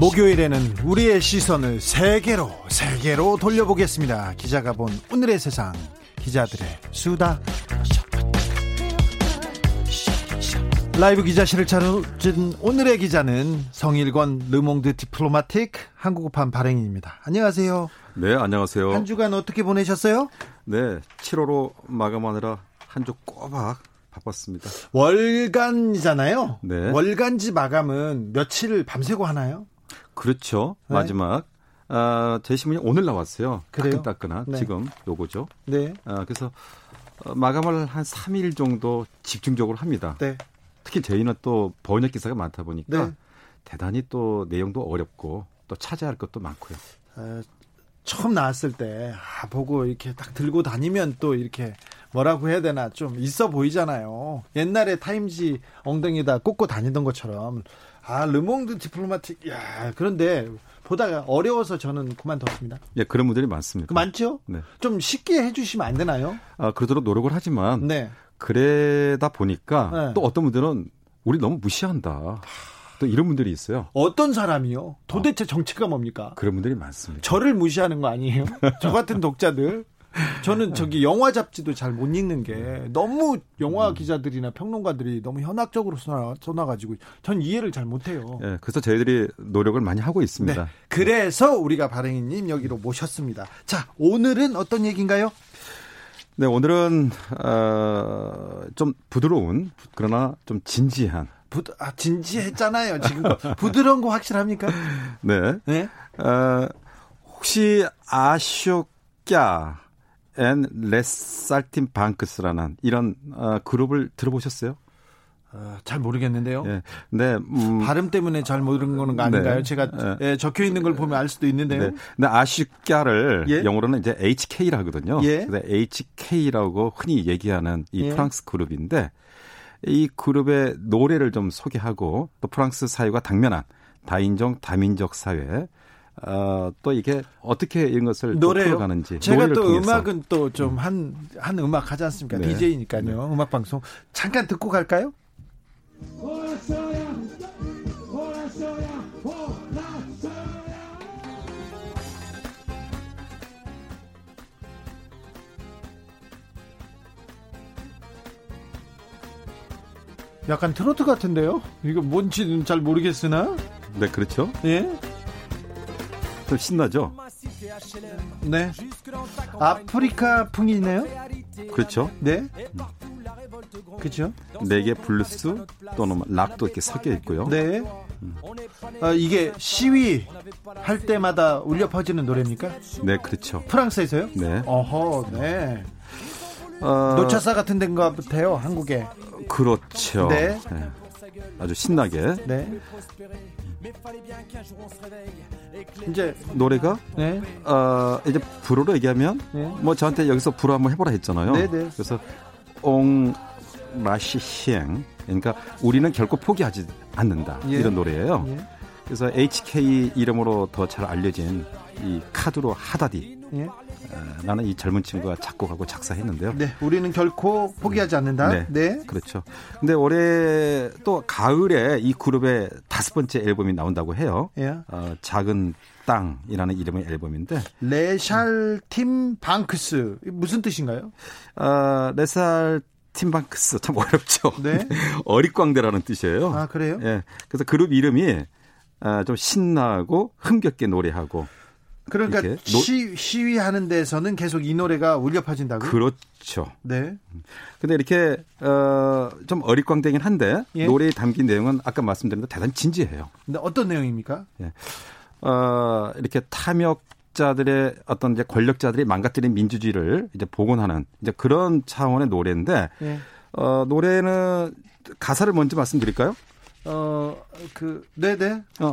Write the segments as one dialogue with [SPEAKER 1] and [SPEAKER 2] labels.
[SPEAKER 1] 목요일에는 우리의 시선을 세계로 세계로 돌려보겠습니다. 기자가 본 오늘의 세상 기자들의 수다. 라이브 기자실을 찾은 오늘의 기자는 성일권 르몽드 디플로마틱 한국어판 발행인입니다. 안녕하세요.
[SPEAKER 2] 네, 안녕하세요.
[SPEAKER 1] 한 주간 어떻게 보내셨어요?
[SPEAKER 2] 네, 7월호 마감하느라 한 주 꼬박 바빴습니다.
[SPEAKER 1] 월간이잖아요.
[SPEAKER 2] 네.
[SPEAKER 1] 월간지 마감은 며칠 밤새고 하나요?
[SPEAKER 2] 그렇죠.
[SPEAKER 1] 네.
[SPEAKER 2] 마지막 아, 제 신문이 오늘 나왔어요.
[SPEAKER 1] 그래요?
[SPEAKER 2] 따끈따끈한
[SPEAKER 1] 네.
[SPEAKER 2] 지금 요거죠.
[SPEAKER 1] 네.
[SPEAKER 2] 아, 그래서 어, 마감을 한 3일 정도 집중적으로 합니다.
[SPEAKER 1] 네.
[SPEAKER 2] 특히 저희는 또 번역 기사가 많다 보니까
[SPEAKER 1] 네.
[SPEAKER 2] 대단히 또 내용도 어렵고 또 찾아야 할 것도 많고요.
[SPEAKER 1] 어, 처음 나왔을 때 아, 보고 이렇게 딱 들고 다니면 또 이렇게 뭐라고 해야 되나 좀 있어 보이잖아요. 옛날에 타임지 엉덩이에다 꽂고 다니던 것처럼 아 르몽드 디플로마틱 야 그런데 보다가 어려워서 저는 그만뒀습니다.
[SPEAKER 2] 예, 그런 분들이 많습니다.
[SPEAKER 1] 그 많죠?
[SPEAKER 2] 네.
[SPEAKER 1] 좀 쉽게 해 주시면 안 되나요?
[SPEAKER 2] 아, 그러도록 노력을 하지만
[SPEAKER 1] 네.
[SPEAKER 2] 그러다 보니까
[SPEAKER 1] 네.
[SPEAKER 2] 또 어떤 분들은 우리 너무 무시한다. 또 이런 분들이 있어요.
[SPEAKER 1] 어떤 사람이요? 도대체 정체가 뭡니까?
[SPEAKER 2] 그런 분들이 많습니다.
[SPEAKER 1] 저를 무시하는 거 아니에요? 저 같은 독자들. 저는 저기 영화 잡지도 잘 못 읽는 게 너무 영화 기자들이나 평론가들이 너무 현학적으로 쏘나, 쏘나가지고 전 이해를 잘 못해요.
[SPEAKER 2] 예, 그래서 저희들이 노력을 많이 하고 있습니다.
[SPEAKER 1] 네. 그래서 우리가 발행인님 여기로 모셨습니다. 자, 오늘은 어떤 얘기인가요?
[SPEAKER 2] 네, 오늘은 어, 좀 부드러운 그러나 좀 진지한
[SPEAKER 1] 부, 아, 진지했잖아요, 지금. 부드러운 거 확실합니까?
[SPEAKER 2] 네.
[SPEAKER 1] 네.
[SPEAKER 2] 어, 혹시 HK et Les Saltimbanks라는 이런 어, 그룹을 들어보셨어요?
[SPEAKER 1] 어, 잘 모르겠는데요.
[SPEAKER 2] 예. 네. 음,
[SPEAKER 1] 발음 때문에 잘 모르는 거는 거 아닌가요?
[SPEAKER 2] 네.
[SPEAKER 1] 제가
[SPEAKER 2] 네.
[SPEAKER 1] 예, 적혀 있는 걸 보면 알 수도 있는데요.
[SPEAKER 2] 네. 근데 아슈까를
[SPEAKER 1] 예?
[SPEAKER 2] 영어로는 이제 HK라 하거든요.
[SPEAKER 1] 예.
[SPEAKER 2] 근데 HK라고 흔히 얘기하는 이
[SPEAKER 1] 예.
[SPEAKER 2] 프랑스 그룹인데 이 그룹의 노래를 좀 소개하고 또 프랑스 사회가 당면한 다인종 다민족 사회 어, 또 이게 어떻게 이런 것을 또
[SPEAKER 1] 노래요.
[SPEAKER 2] 풀어가는지
[SPEAKER 1] 제가 또
[SPEAKER 2] 통해서.
[SPEAKER 1] 음악은 또 좀 한한 음악 하지 않습니까?
[SPEAKER 2] 네.
[SPEAKER 1] DJ니까요. 음악 방송 잠깐 듣고 갈까요? 약간 트로트 같은데요? 이거 뭔지는 잘 모르겠으나
[SPEAKER 2] 네 그렇죠.
[SPEAKER 1] 예,
[SPEAKER 2] 좀 신나죠.
[SPEAKER 1] 네. 아프리카 풍이네요.
[SPEAKER 2] 그렇죠.
[SPEAKER 1] 네. 그렇죠.
[SPEAKER 2] 레게 블루스 또는 락도 이렇게 섞여 있고요.
[SPEAKER 1] 네. 어, 이게 시위 할 때마다 울려 퍼지는 노래입니까?
[SPEAKER 2] 네, 그렇죠.
[SPEAKER 1] 프랑스에서요?
[SPEAKER 2] 네.
[SPEAKER 1] 어허, 네.
[SPEAKER 2] 어,
[SPEAKER 1] 노찾사 같은 데인가 같아요, 한국에.
[SPEAKER 2] 그렇죠.
[SPEAKER 1] 네.
[SPEAKER 2] 네. 아주 신나게
[SPEAKER 1] 네. 이제,
[SPEAKER 2] 노래가
[SPEAKER 1] 네.
[SPEAKER 2] 어, 이제 불어로 얘기하면
[SPEAKER 1] 네.
[SPEAKER 2] 뭐 저한테 여기서 불어 한번 해보라 했잖아요.
[SPEAKER 1] 네네.
[SPEAKER 2] 그래서 옹 라시 시행 그러니까 우리는 결코 포기하지 않는다
[SPEAKER 1] 예.
[SPEAKER 2] 이런 노래예요.
[SPEAKER 1] 예.
[SPEAKER 2] 그래서 HK 이름으로 더 잘 알려진 이 카드로 하다디
[SPEAKER 1] 예.
[SPEAKER 2] 어, 라는 이 젊은 친구가 작곡하고 작사했는데요.
[SPEAKER 1] 네. 우리는 결코 포기하지 않는다.
[SPEAKER 2] 네.
[SPEAKER 1] 네.
[SPEAKER 2] 그렇죠. 근데 올해 또 가을에 이 그룹의 다섯 번째 앨범이 나온다고 해요.
[SPEAKER 1] 예.
[SPEAKER 2] 어, 작은 땅이라는 이름의 앨범인데
[SPEAKER 1] 레샬 팀 방크스. 무슨 뜻인가요?
[SPEAKER 2] 어, 레살 팀방크스 참 어렵죠.
[SPEAKER 1] 네.
[SPEAKER 2] 어릿광대라는 뜻이에요.
[SPEAKER 1] 아, 그래요?
[SPEAKER 2] 예. 그래서 그룹 이름이 아, 좀 신나고 흥겹게 노래하고
[SPEAKER 1] 그러니까 시, 시위하는 데서는 계속 이 노래가 울려 퍼진다고요?
[SPEAKER 2] 그렇죠.
[SPEAKER 1] 네.
[SPEAKER 2] 근데 이렇게 어, 좀 어릿광대긴 한데
[SPEAKER 1] 예.
[SPEAKER 2] 노래에 담긴 내용은 아까 말씀드린 대로 대단히 진지해요.
[SPEAKER 1] 근데 어떤 내용입니까?
[SPEAKER 2] 어, 이렇게 탐욕 자들의 어떤 이제 권력자들이 망가뜨린 민주주의를 이제 복원하는 이제 그런 차원의 노래인데
[SPEAKER 1] 예.
[SPEAKER 2] 어, 노래는 가사를 먼저 말씀드릴까요?
[SPEAKER 1] 어, 그, 네네.
[SPEAKER 2] 어,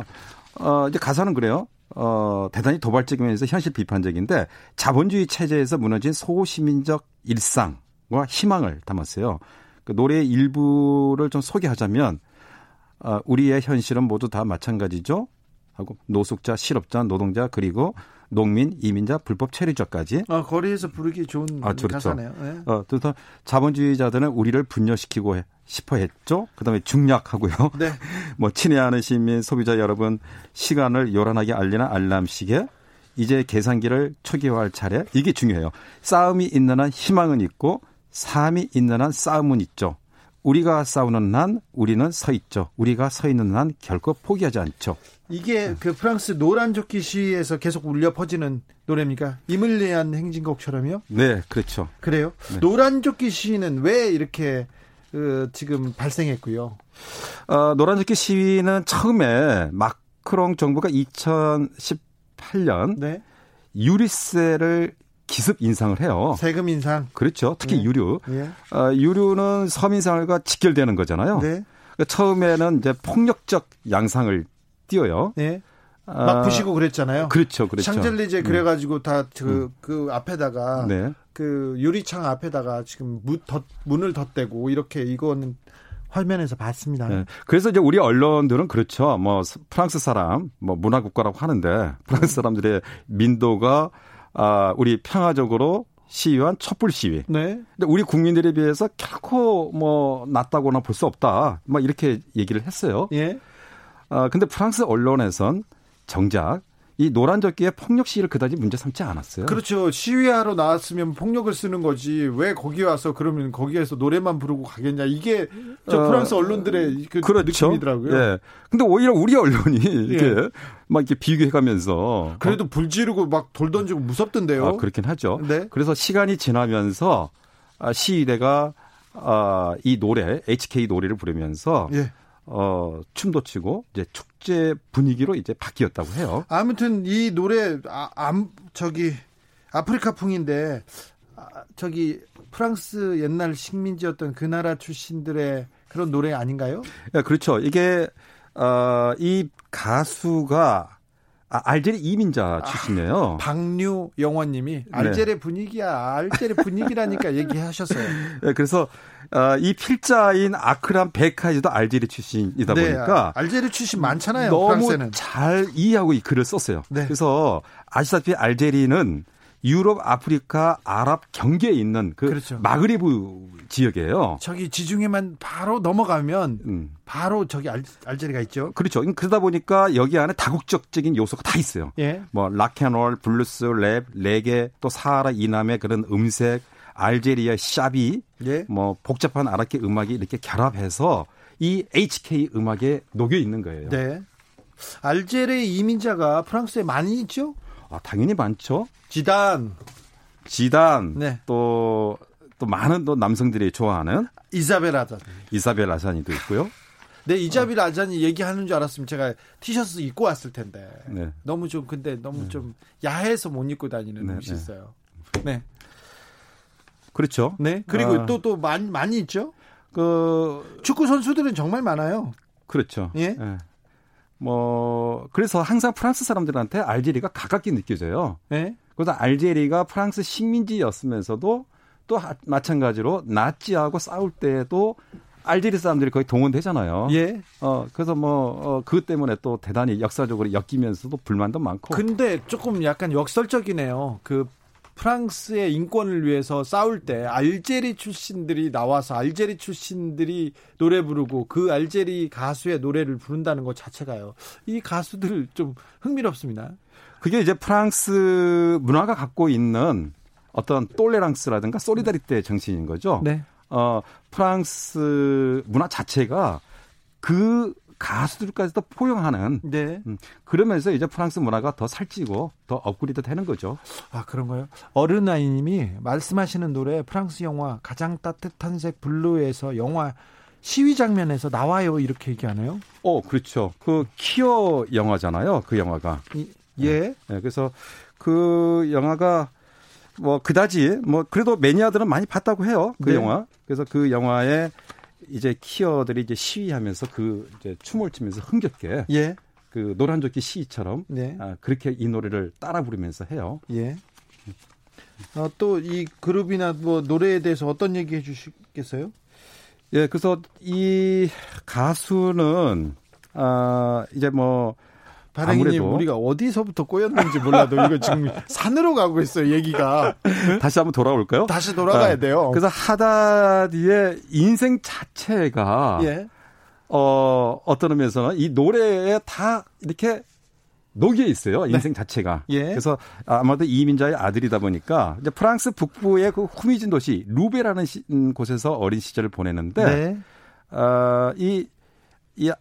[SPEAKER 2] 어, 이제 가사는 그래요. 어, 대단히 도발적이면서 현실 비판적인데 자본주의 체제에서 무너진 소시민적 일상과 희망을 담았어요. 그 노래의 일부를 좀 소개하자면 어, 우리의 현실은 모두 다 마찬가지죠. 하고 노숙자, 실업자, 노동자 그리고 농민, 이민자, 불법 체류자까지.
[SPEAKER 1] 아, 거리에서 부르기 좋은 아, 그렇죠. 가사네요. 네.
[SPEAKER 2] 어, 또 자본주의자들은 우리를 분열시키고 싶어 했죠. 그다음에 중략하고요. 네. 뭐 친애하는 시민 소비자 여러분 시간을 요란하게 알리는 알람 시계 이제 계산기를 초기화할 차례 이게 중요해요. 싸움이 있는 한 희망은 있고 삶이 있는 한 싸움은 있죠. 우리가 싸우는 한 우리는 서 있죠. 우리가 서 있는 한 결코 포기하지 않죠.
[SPEAKER 1] 이게 그 프랑스 노란 조끼 시에서 계속 울려 퍼지는 노래입니까? 위한 행진곡처럼요?
[SPEAKER 2] 네, 그렇죠.
[SPEAKER 1] 그래요? 네. 노란 조끼 시는 왜 이렇게 그 지금 발생했고요.
[SPEAKER 2] 어, 노란조끼 시위는 처음에 마크롱 정부가 2018년 네. 유리세를 기습 인상을 해요.
[SPEAKER 1] 세금 인상.
[SPEAKER 2] 그렇죠. 특히 네. 유류. 네. 어, 유류는 서민생활과 직결되는 거잖아요. 네. 그러니까 처음에는 이제 폭력적 양상을 띄어요. 네.
[SPEAKER 1] 막 부시고 그랬잖아요.
[SPEAKER 2] 그렇죠, 그렇죠.
[SPEAKER 1] 샹젤리제 음. 그래가지고 다그 음. 그 앞에다가 네. 그 유리창 앞에다가 지금 문, 덧, 문을 덧대고 이렇게 이거는 화면에서 봤습니다. 네.
[SPEAKER 2] 그래서 이제 우리 언론들은 그렇죠. 뭐 프랑스 사람, 뭐 문화 국가라고 하는데 프랑스 사람들의 민도가 아 우리 평화적으로 시위한 촛불 시위. 네. 근데 우리 국민들에 비해서 결코 뭐 낫다거나 볼 수 없다. 막 이렇게 얘기를 했어요. 예. 아 근데 프랑스 언론에선 정작 이 노란 조끼에 폭력 시위를 그다지 문제 삼지 않았어요.
[SPEAKER 1] 그렇죠. 시위하러 나왔으면 폭력을 쓰는 거지. 왜 거기 와서 그러면 거기에서 노래만 부르고 가겠냐. 이게 저 어, 프랑스 언론들의 그 그렇죠. 느낌이더라고요. 예.
[SPEAKER 2] 근데 오히려 우리 언론이 이렇게 예. 막 이렇게 비교해 가면서
[SPEAKER 1] 그래도 불 지르고 막 돌 던지고 무섭던데요.
[SPEAKER 2] 아, 그렇긴 하죠. 네. 그래서 시간이 지나면서 아, 시위대가 아, 이 노래 HK 노래를 부르면서 예. 어, 춤도 추고 이제 축제 분위기로 이제 바뀌었다고 해요.
[SPEAKER 1] 아무튼 이 노래 아, 암 저기 아프리카풍인데 아, 저기 프랑스 옛날 식민지였던 그 나라 출신들의 그런 노래 아닌가요?
[SPEAKER 2] 네, 그렇죠. 이게 어, 이 가수가 아, 알제리 이민자 출신이에요.
[SPEAKER 1] 아, 박류 영원님이 네. 알제리 네. 분위기야, 알제리 분위기라니까 얘기하셨어요.
[SPEAKER 2] 네, 그래서 어, 이 필자인 아크람 베카이도 알제리 출신이다 네, 보니까
[SPEAKER 1] 알제리 출신 많잖아요.
[SPEAKER 2] 너무
[SPEAKER 1] 프랑스에는.
[SPEAKER 2] 잘 이해하고 이 글을 썼어요. 네. 그래서 아시다시피 알제리는 유럽, 아프리카, 아랍 경계에 있는 그 그렇죠. 마그리브 지역이에요.
[SPEAKER 1] 저기 지중해만 바로 넘어가면 음. 바로 저기 알, 알제리가 있죠.
[SPEAKER 2] 그렇죠. 그러다 보니까 여기 안에 다국적적인 요소가 다 있어요. 예. 뭐 락앤롤, 블루스, 랩, 레게, 또 사하라 이남의 그런 음색, 알제리아 chaabi, 예. 뭐 복잡한 아랍계 음악이 이렇게 결합해서 이 HK 음악에 녹여 있는 거예요.
[SPEAKER 1] 네. 알제리 이민자가 프랑스에 많이 있죠?
[SPEAKER 2] 아, 당연히 많죠.
[SPEAKER 1] 지단.
[SPEAKER 2] 지단. 네. 또, 또 많은 또 남성들이 좋아하는.
[SPEAKER 1] 이사벨 아잔.
[SPEAKER 2] 이사벨 아잔이도 있고요.
[SPEAKER 1] 네, 이자벨 아잔이 얘기하는 줄 알았으면 제가 티셔츠 입고 왔을 텐데. 네. 너무 좀, 근데 너무 네. 좀 야해서 못 입고 다니는 네, 옷이 네. 있어요. 네.
[SPEAKER 2] 그렇죠.
[SPEAKER 1] 네. 그리고 아. 또, 또 많이, 많이 있죠? 그, 축구 선수들은 정말 많아요.
[SPEAKER 2] 그렇죠. 예. 네. 뭐 그래서 항상 프랑스 사람들한테 알제리가 가깝게 느껴져요. 네. 그래서 알제리가 프랑스 식민지였으면서도 또 마찬가지로 나치하고 싸울 때도 알제리 사람들이 거의 동원되잖아요. 예. 어 그래서 뭐 어, 그것 때문에 또 대단히 역사적으로 엮이면서도 불만도 많고.
[SPEAKER 1] 근데 조금 약간 역설적이네요. 그 프랑스의 인권을 위해서 싸울 때 알제리 출신들이 나와서 알제리 출신들이 노래 부르고 그 알제리 가수의 노래를 부른다는 것 자체가요. 이 가수들 좀 흥미롭습니다.
[SPEAKER 2] 그게 이제 프랑스 문화가 갖고 있는 어떤 tolérance라든가 solidarité 정신인 거죠. 네. 어, 프랑스 문화 자체가 그 가수들까지도 포용하는 네. 음, 그러면서 이제 프랑스 문화가 더 살찌고 더 업그레이드 되는 거죠.
[SPEAKER 1] 아 그런가요? 어른아이님이 말씀하시는 노래 프랑스 영화 가장 따뜻한 색 블루에서 영화 시위 장면에서 나와요 이렇게 얘기하네요.
[SPEAKER 2] 어 그렇죠. 그 키어 영화잖아요. 그 영화가.
[SPEAKER 1] 이, 예. 네.
[SPEAKER 2] 네. 그래서 그 영화가 뭐 그다지 뭐 그래도 매니아들은 많이 봤다고 해요. 그 네. 영화. 그래서 그 영화에 이제 키어들이 이제 시위하면서 그 이제 춤을 추면서 흥겹게 예. 그 노란조끼 시처럼 네. 아, 그렇게 이 노래를 따라 부르면서 해요.
[SPEAKER 1] 예. 어, 또이 그룹이나 뭐 노래에 대해서 어떤 얘기 해주시겠어요?
[SPEAKER 2] 예, 그래서 이 가수는 아 이제 뭐
[SPEAKER 1] 바랭이님 우리가 어디서부터 꼬였는지 몰라도 이거 지금 산으로 가고 있어요 얘기가
[SPEAKER 2] 다시 한번 돌아올까요?
[SPEAKER 1] 다시 돌아가야 네. 돼요.
[SPEAKER 2] 그래서 하다디의 인생 자체가 예. 어 어떤 의미에서는 이 노래에 다 이렇게 녹여 있어요 인생 네. 자체가. 예. 그래서 아마도 이민자의 아들이다 보니까 이제 프랑스 북부의 그 후미진 도시 루베라는 시, 음, 곳에서 어린 시절을 보내는데 네. 어 이 이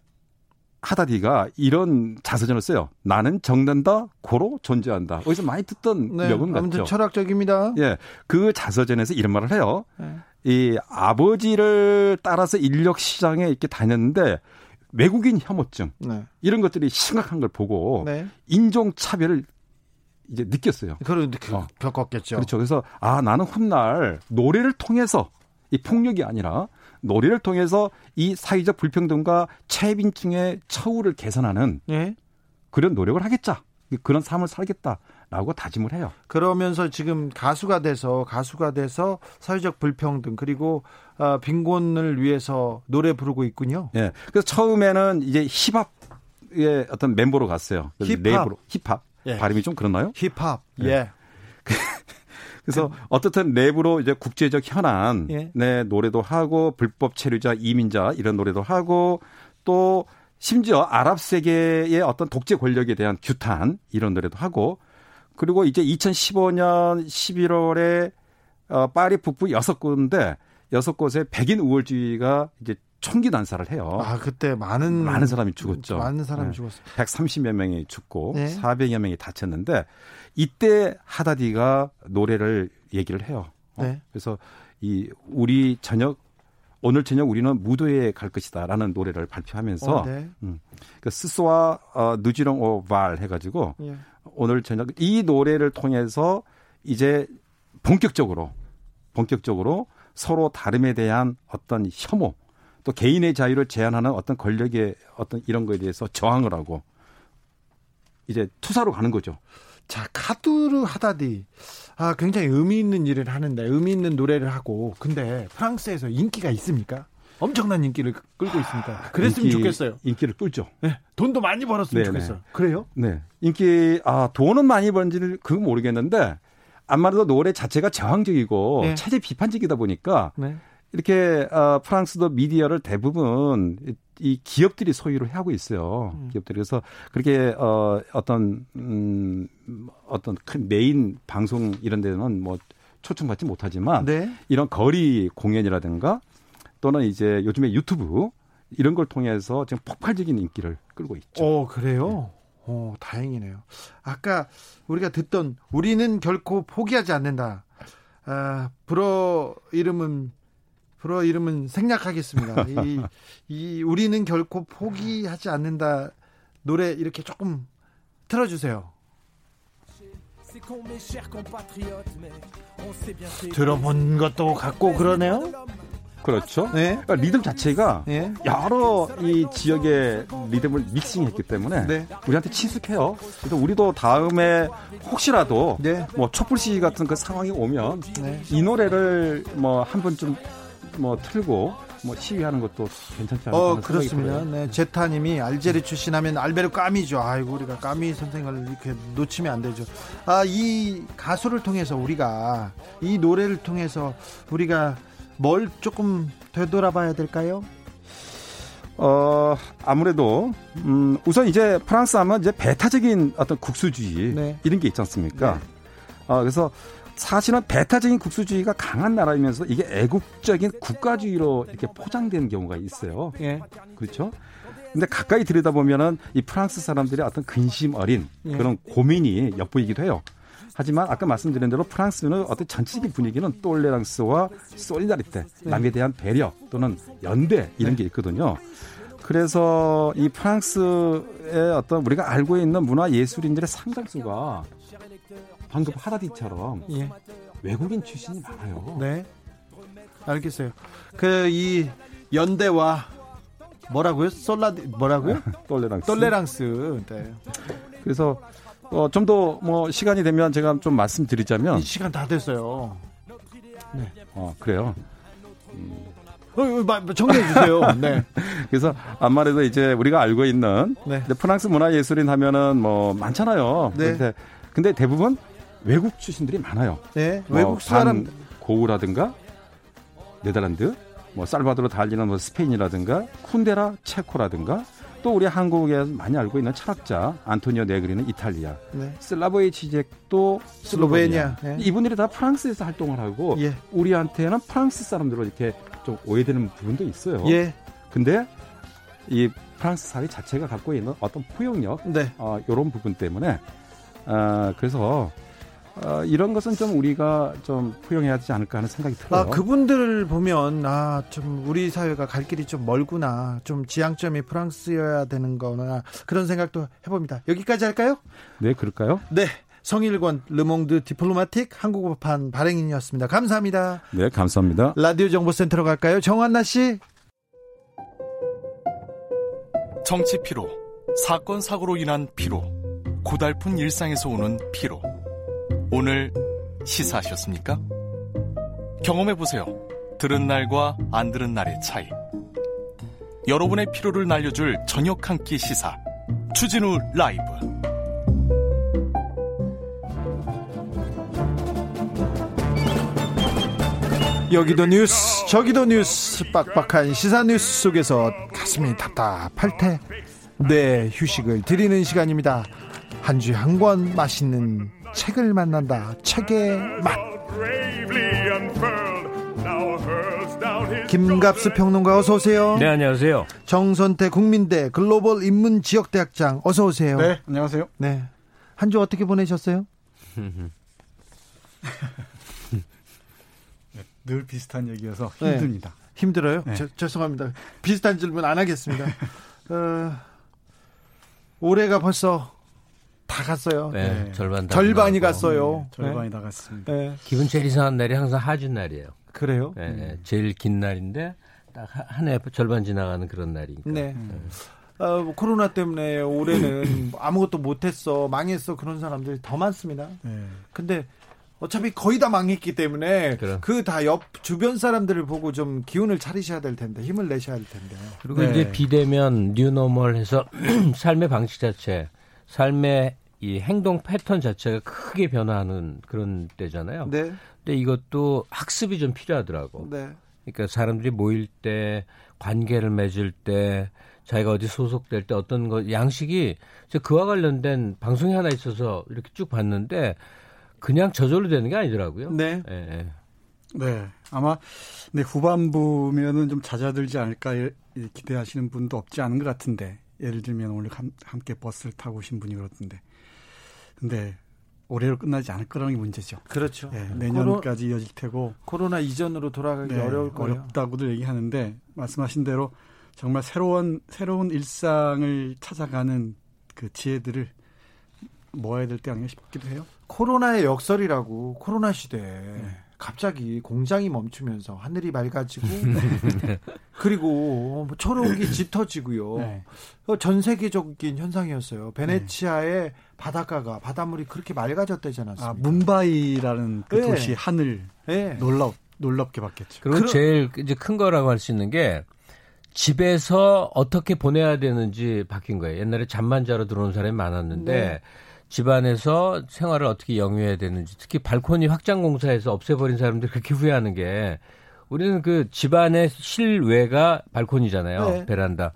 [SPEAKER 2] 하다디가 이런 자서전을 써요. 나는 정된다, 고로 존재한다. 어디서 많이 듣던 네, 명언 같죠. 아무튼
[SPEAKER 1] 철학적입니다.
[SPEAKER 2] 예, 그 자서전에서 이런 말을 해요. 네. 이 아버지를 따라서 인력 시장에 이렇게 다녔는데 외국인 혐오증 네. 이런 것들이 심각한 걸 보고 네. 인종 차별을 이제 느꼈어요.
[SPEAKER 1] 그런 어. 겪었겠죠.
[SPEAKER 2] 그렇죠. 그래서 아 나는 훗날 노래를 통해서 이 폭력이 아니라 노래를 통해서 이 사회적 불평등과 최빈층의 처우를 개선하는 예? 그런 노력을 하겠자. 그런 삶을 살겠다라고 다짐을 해요.
[SPEAKER 1] 그러면서 지금 가수가 돼서 가수가 돼서 사회적 불평등 그리고 어, 빈곤을 위해서 노래 부르고 있군요.
[SPEAKER 2] 예. 그래서 처음에는 이제 힙합의 어떤 멤버로 갔어요.
[SPEAKER 1] 힙합.
[SPEAKER 2] 랩으로 힙합. 예. 발음이 좀 그렇나요?
[SPEAKER 1] 힙합. 예. 예.
[SPEAKER 2] 그래서 어떻든 랩으로 이제 국제적 현안, 예. 네, 노래도 하고 불법 체류자, 이민자 이런 노래도 하고 또 심지어 아랍 세계의 어떤 독재 권력에 대한 규탄 이런 노래도 하고 그리고 이제 2015년 11월에 어, 파리 북부 여섯 곳인데 여섯 곳에 백인 우월주의가 이제 총기 난사를 해요.
[SPEAKER 1] 아, 그때 많은
[SPEAKER 2] 많은 사람이 죽었죠.
[SPEAKER 1] 많은 사람이 네. 죽었어요.
[SPEAKER 2] 130여 명이 죽고 네. 400여 명이 다쳤는데 이때 하다디가 노래를 얘기를 해요. 어? 네. 그래서 이 우리 저녁 오늘 저녁 우리는 무도에 갈 것이다라는 노래를 발표하면서 어, 네. 음, 그 스스와 어, 누지롱 오발 해가지고 예. 오늘 저녁 이 노래를 통해서 이제 본격적으로 본격적으로 서로 다름에 대한 어떤 혐오 또 개인의 자유를 제한하는 어떤 권력의 어떤 이런 거에 대해서 저항을 하고 이제 투사로 가는 거죠.
[SPEAKER 1] 자, 카두르 하다디. 아, 굉장히 의미 있는 일을 하는데, 의미 있는 노래를 하고, 근데 프랑스에서 인기가 있습니까? 엄청난 인기를 끌고 있습니까? 그랬으면 인기, 좋겠어요.
[SPEAKER 2] 인기를 끌죠.
[SPEAKER 1] 네, 돈도 많이 벌었으면 네네. 좋겠어요. 그래요?
[SPEAKER 2] 네. 인기, 아, 돈은 많이 버는지는 그건 모르겠는데, 아마도 노래 자체가 저항적이고, 네. 체제 비판적이다 보니까, 네. 이렇게 어, 프랑스도 미디어를 대부분 이 기업들이 소유를 하고 있어요. 음. 기업들이 그래서 그렇게 어 어떤 음 어떤 큰 메인 방송 이런 데는 뭐 초청받지 못하지만 네. 이런 거리 공연이라든가 또는 이제 요즘에 유튜브 이런 걸 통해서 지금 폭발적인 인기를 끌고 있죠.
[SPEAKER 1] 어, 그래요? 네. 어, 다행이네요. 아까 우리가 듣던 우리는 결코 포기하지 않는다. 아, 불어 이름은 불어 이름은 생략하겠습니다. 이, 이 우리는 결코 포기하지 않는다 노래 이렇게 조금 틀어주세요. 들어본 것도 같고 그러네요.
[SPEAKER 2] 그렇죠. 네. 그러니까 리듬 자체가 네. 여러 이 지역의 리듬을 믹싱했기 때문에 네. 우리한테 친숙해요. 그래서 우리도 다음에 혹시라도 네. 뭐 촛불 시위 같은 그 상황이 오면 네. 이 노래를 뭐 한 번쯤 뭐 틀고 뭐 시위하는 것도 괜찮지 않을까 어,
[SPEAKER 1] 그렇습니다. 네, 제타님이 알제리 출신하면 알베르 까미죠. 아이고 우리가 까미 선생을 이렇게 놓치면 안 되죠. 아, 이 가수를 통해서 우리가 이 노래를 통해서 우리가 뭘 조금 되돌아봐야 될까요?
[SPEAKER 2] 어, 아무래도, 음, 우선 이제 프랑스 하면 이제 배타적인 어떤 국수주의, 네. 이런 게 있지 않습니까? 네. 어, 그래서 사실은 배타적인 국수주의가 강한 나라이면서 이게 애국적인 국가주의로 이렇게 포장되는 경우가 있어요. 예. 그렇죠? 근데 가까이 들여다보면은 이 프랑스 사람들의 어떤 근심 어린 예. 그런 고민이 엿보이기도 해요. 하지만 아까 말씀드린 대로 프랑스는 어떤 전체적인 분위기는 똘레랑스와 솔리다리테, 네. 남에 대한 배려 또는 연대 이런 게 있거든요. 그래서 이 프랑스의 어떤 우리가 알고 있는 문화 예술인들의 상당수가 방금 하다디처럼 예. 외국인 출신이 많아요.
[SPEAKER 1] 네. 알겠어요. 그 이 연대와 뭐라고요? 솔라디 뭐라고요?
[SPEAKER 2] 똘레랑스.
[SPEAKER 1] 똘레랑스. 네.
[SPEAKER 2] 그래서 어, 좀 더 뭐 시간이 되면 제가 좀 말씀드리자면
[SPEAKER 1] 시간 다 됐어요.
[SPEAKER 2] 네. 어 그래요.
[SPEAKER 1] 음. 어, 정리해 주세요. 네.
[SPEAKER 2] 그래서 아무래도 이제 우리가 알고 있는 네. 프랑스 문화 예술인 하면은 뭐 많잖아요. 네. 근데, 근데 대부분 외국 출신들이 많아요.
[SPEAKER 1] 네. 뭐 외국 사람
[SPEAKER 2] 고우라든가 네덜란드, 뭐 살바도르 달리는 뭐 스페인이라든가 쿤데라 체코라든가 또 우리 한국에서 많이 알고 있는 철학자 안토니오 네그리는 이탈리아, 네. 슬라보이 지젝도 슬로베니아. 네. 이분들이 다 프랑스에서 활동을 하고 예. 우리한테는 프랑스 사람들로 이렇게 좀 오해되는 부분도 있어요.
[SPEAKER 1] 예.
[SPEAKER 2] 근데 이 프랑스 사회 자체가 갖고 있는 어떤 포용력, 네. 어, 이런 부분 때문에 어, 그래서 어, 이런 것은 좀 우리가 좀 포용해야 되지 않을까 하는 생각이 들어요.
[SPEAKER 1] 아, 그분들을 보면 아, 좀 우리 사회가 갈 길이 좀 멀구나. 좀 지향점이 프랑스여야 되는 거나 그런 생각도 해 봅니다. 여기까지 할까요?
[SPEAKER 2] 네, 그럴까요?
[SPEAKER 1] 네. 성일권 르몽드 디플로마틱 한국어판 발행인이었습니다. 감사합니다.
[SPEAKER 2] 네, 감사합니다.
[SPEAKER 1] 라디오 정보센터로 갈까요? 정한나 씨.
[SPEAKER 3] 정치 피로, 사건 사고로 인한 피로, 고달픈 일상에서 오는 피로. 오늘 시사하셨습니까? 경험해 보세요. 들은 날과 안 들은 날의 차이. 여러분의 피로를 날려줄 저녁 한 끼 시사. 추진우 라이브.
[SPEAKER 1] 여기도 뉴스, 저기도 뉴스, 빡빡한 시사 뉴스 속에서 가슴이 답답할 때, 네, 휴식을 드리는 시간입니다. 한 주에 한 권 맛있는 책을 만난다. 책의 맛. 김갑수 평론가 어서 오세요.
[SPEAKER 4] 네, 안녕하세요.
[SPEAKER 1] 정선태 국민대 글로벌 인문 지역대학장 어서 오세요.
[SPEAKER 5] 네, 안녕하세요.
[SPEAKER 1] 네. 한 주 어떻게 보내셨어요?
[SPEAKER 5] 늘 비슷한 얘기여서 네. 힘듭니다. 네.
[SPEAKER 1] 힘들어요? 네. 저, 죄송합니다. 비슷한 질문 안 하겠습니다. 어, 올해가 벌써 다 갔어요.
[SPEAKER 4] 네, 네. 절반
[SPEAKER 1] 절반이 갔어요.
[SPEAKER 5] 네, 절반이 다 갔습니다.
[SPEAKER 4] 네. 기분 제일 이상한 날이 항상 하준 날이에요.
[SPEAKER 1] 그래요?
[SPEAKER 4] 네, 음. 제일 긴 날인데 딱 한 해 절반 지나가는 그런 날이니까.
[SPEAKER 1] 네. 음. 어, 뭐 코로나 때문에 올해는 아무것도 못했어, 망했어 그런 사람들이 더 많습니다. 네. 근데 어차피 거의 다 망했기 때문에 그 다 옆 주변 사람들을 보고 좀 기운을 차리셔야 될 텐데 힘을 내셔야 될 텐데.
[SPEAKER 4] 그리고 네. 이제 비대면 뉴노멀해서 삶의 방식 자체 삶의 이 행동 패턴 자체가 크게 변화하는 그런 때잖아요. 네. 근데 이것도 학습이 좀 필요하더라고. 네. 그러니까 사람들이 모일 때 관계를 맺을 때 자기가 어디 소속될 때 어떤 거 양식이 그와 관련된 방송이 하나 있어서 이렇게 쭉 봤는데 그냥 저절로 되는 게 아니더라고요.
[SPEAKER 1] 네. 네.
[SPEAKER 5] 네. 아마 네, 후반부면은 좀 잦아들지 않을까 기대하시는 분도 없지 않은 것 같은데 예를 들면 오늘 함께 버스를 타고 오신 분이 그렇던데. 근데 올해로 끝나지 않을 거라는 게 문제죠.
[SPEAKER 1] 그렇죠.
[SPEAKER 5] 네, 내년까지 코로, 이어질 테고
[SPEAKER 1] 코로나 이전으로 돌아가기 네, 어려울 거예요.
[SPEAKER 5] 어렵다고들 얘기하는데 말씀하신 대로 정말 새로운 새로운 일상을 찾아가는 그 지혜들을 모아야 될 때 아닌가 싶기도 해요.
[SPEAKER 1] 코로나의 역설이라고 코로나 시대에 네. 갑자기 공장이 멈추면서 하늘이 맑아지고 그리고 뭐 초록이 짙어지고요. 네. 어, 전 세계적인 현상이었어요. 베네치아의 네. 바닷가가 바닷물이 그렇게 맑아졌다지 않았습니까? 아,
[SPEAKER 5] 문바이라는 그 네. 도시 하늘 네. 놀랍 놀랍게 바뀌었죠.
[SPEAKER 4] 그리고 그럼, 제일 이제 큰 거라고 할 수 있는 게 집에서 어떻게 보내야 되는지 바뀐 거예요. 옛날에 잠만 자러 들어오는 사람이 많았는데 네. 집안에서 생활을 어떻게 영위해야 되는지 특히 발코니 확장 공사에서 없애버린 사람들 그렇게 후회하는 게 우리는 그 집안의 실외가 발코니잖아요. 네. 베란다.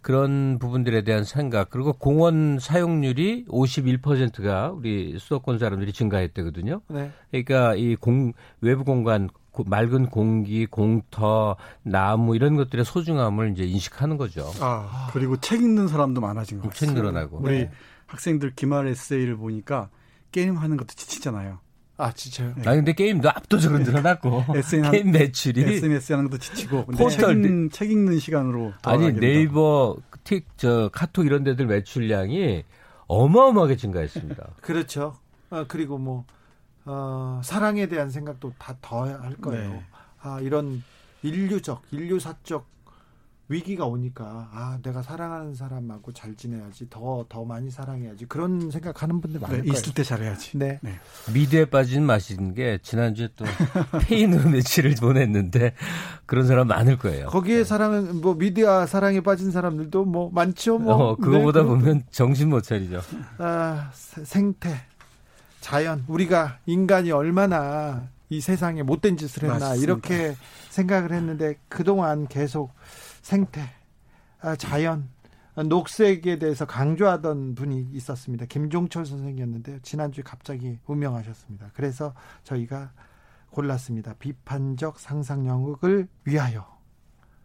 [SPEAKER 4] 그런 부분들에 대한 생각 그리고 공원 사용률이 51%가 우리 수도권 사람들이 증가했대거든요. 네. 그러니까 이 공 외부 공간 맑은 공기, 공터, 나무 이런 것들의 소중함을 이제 인식하는 거죠.
[SPEAKER 5] 아 그리고 책 읽는 사람도 많아진 것 같아요.
[SPEAKER 4] 책 늘어나고.
[SPEAKER 5] 우리 네. 학생들 기말 에세이를 보니까 게임하는 것도 지치잖아요.
[SPEAKER 1] 아, 진짜요?
[SPEAKER 4] 네. 아, 근데 게임도 압도적으로 늘어났고. SN 게임 매출이.
[SPEAKER 5] SNS 하는 것도 지치고. 포털. 책, 책 읽는 시간으로.
[SPEAKER 4] 아니, 네이버, 틱, 저, 카톡 이런 데들 매출량이 어마어마하게 증가했습니다.
[SPEAKER 1] 그렇죠. 아, 그리고 뭐, 어, 사랑에 대한 생각도 다 더 할 거예요. 네. 아, 이런 인류적, 인류사적 위기가 오니까 아 내가 사랑하는 사람하고 잘 지내야지 더더 많이 사랑해야지 그런 생각하는 분들 많을 네,
[SPEAKER 5] 거예요. 있을 때 잘해야지.
[SPEAKER 1] 네. 네.
[SPEAKER 4] 미드에 빠진 맛인 게 지난주에 또 페인으로 며칠을 보냈는데 그런 사람 많을 거예요.
[SPEAKER 1] 거기에 네. 사랑은 뭐 미디어 사랑에 빠진 사람들도 뭐 많죠. 뭐
[SPEAKER 4] 어, 그거보다 네, 보면 정신 못 차리죠.
[SPEAKER 1] 아 생태 자연 우리가 인간이 얼마나 이 세상에 못된 짓을 했나 맞습니다. 이렇게 생각을 했는데 그동안 계속 생태, 아, 자연, 녹색에 대해서 강조하던 분이 있었습니다. 김종철 선생이었는데요. 지난주에 갑자기 운명하셨습니다. 그래서 저희가 골랐습니다. 비판적 상상 영역을 위하여.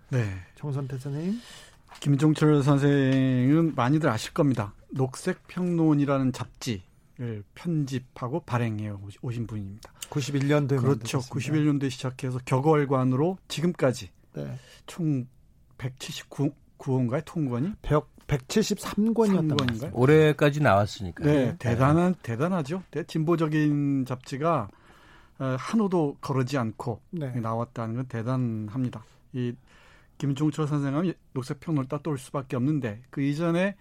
[SPEAKER 1] 네. 정선태 선생님.
[SPEAKER 5] 김종철 선생은 많이들 아실 겁니다. 녹색 평론이라는 잡지를 편집하고 발행해 오신 분입니다.
[SPEAKER 1] 91년도에
[SPEAKER 5] 그렇죠. 91년도에 시작해서 격월관으로 지금까지 네. 총 179호인가요? 통권이?
[SPEAKER 1] 173권이었던
[SPEAKER 4] 올해까지 나왔으니까.
[SPEAKER 5] 네, 네, 대단한 대단하죠. 진보적인 잡지가 어, 한 호도 거르지 않고 네. 나왔다는 건 대단합니다. 이 김종철 선생은 녹색평론을 따돌 수밖에 없는데 그 이전에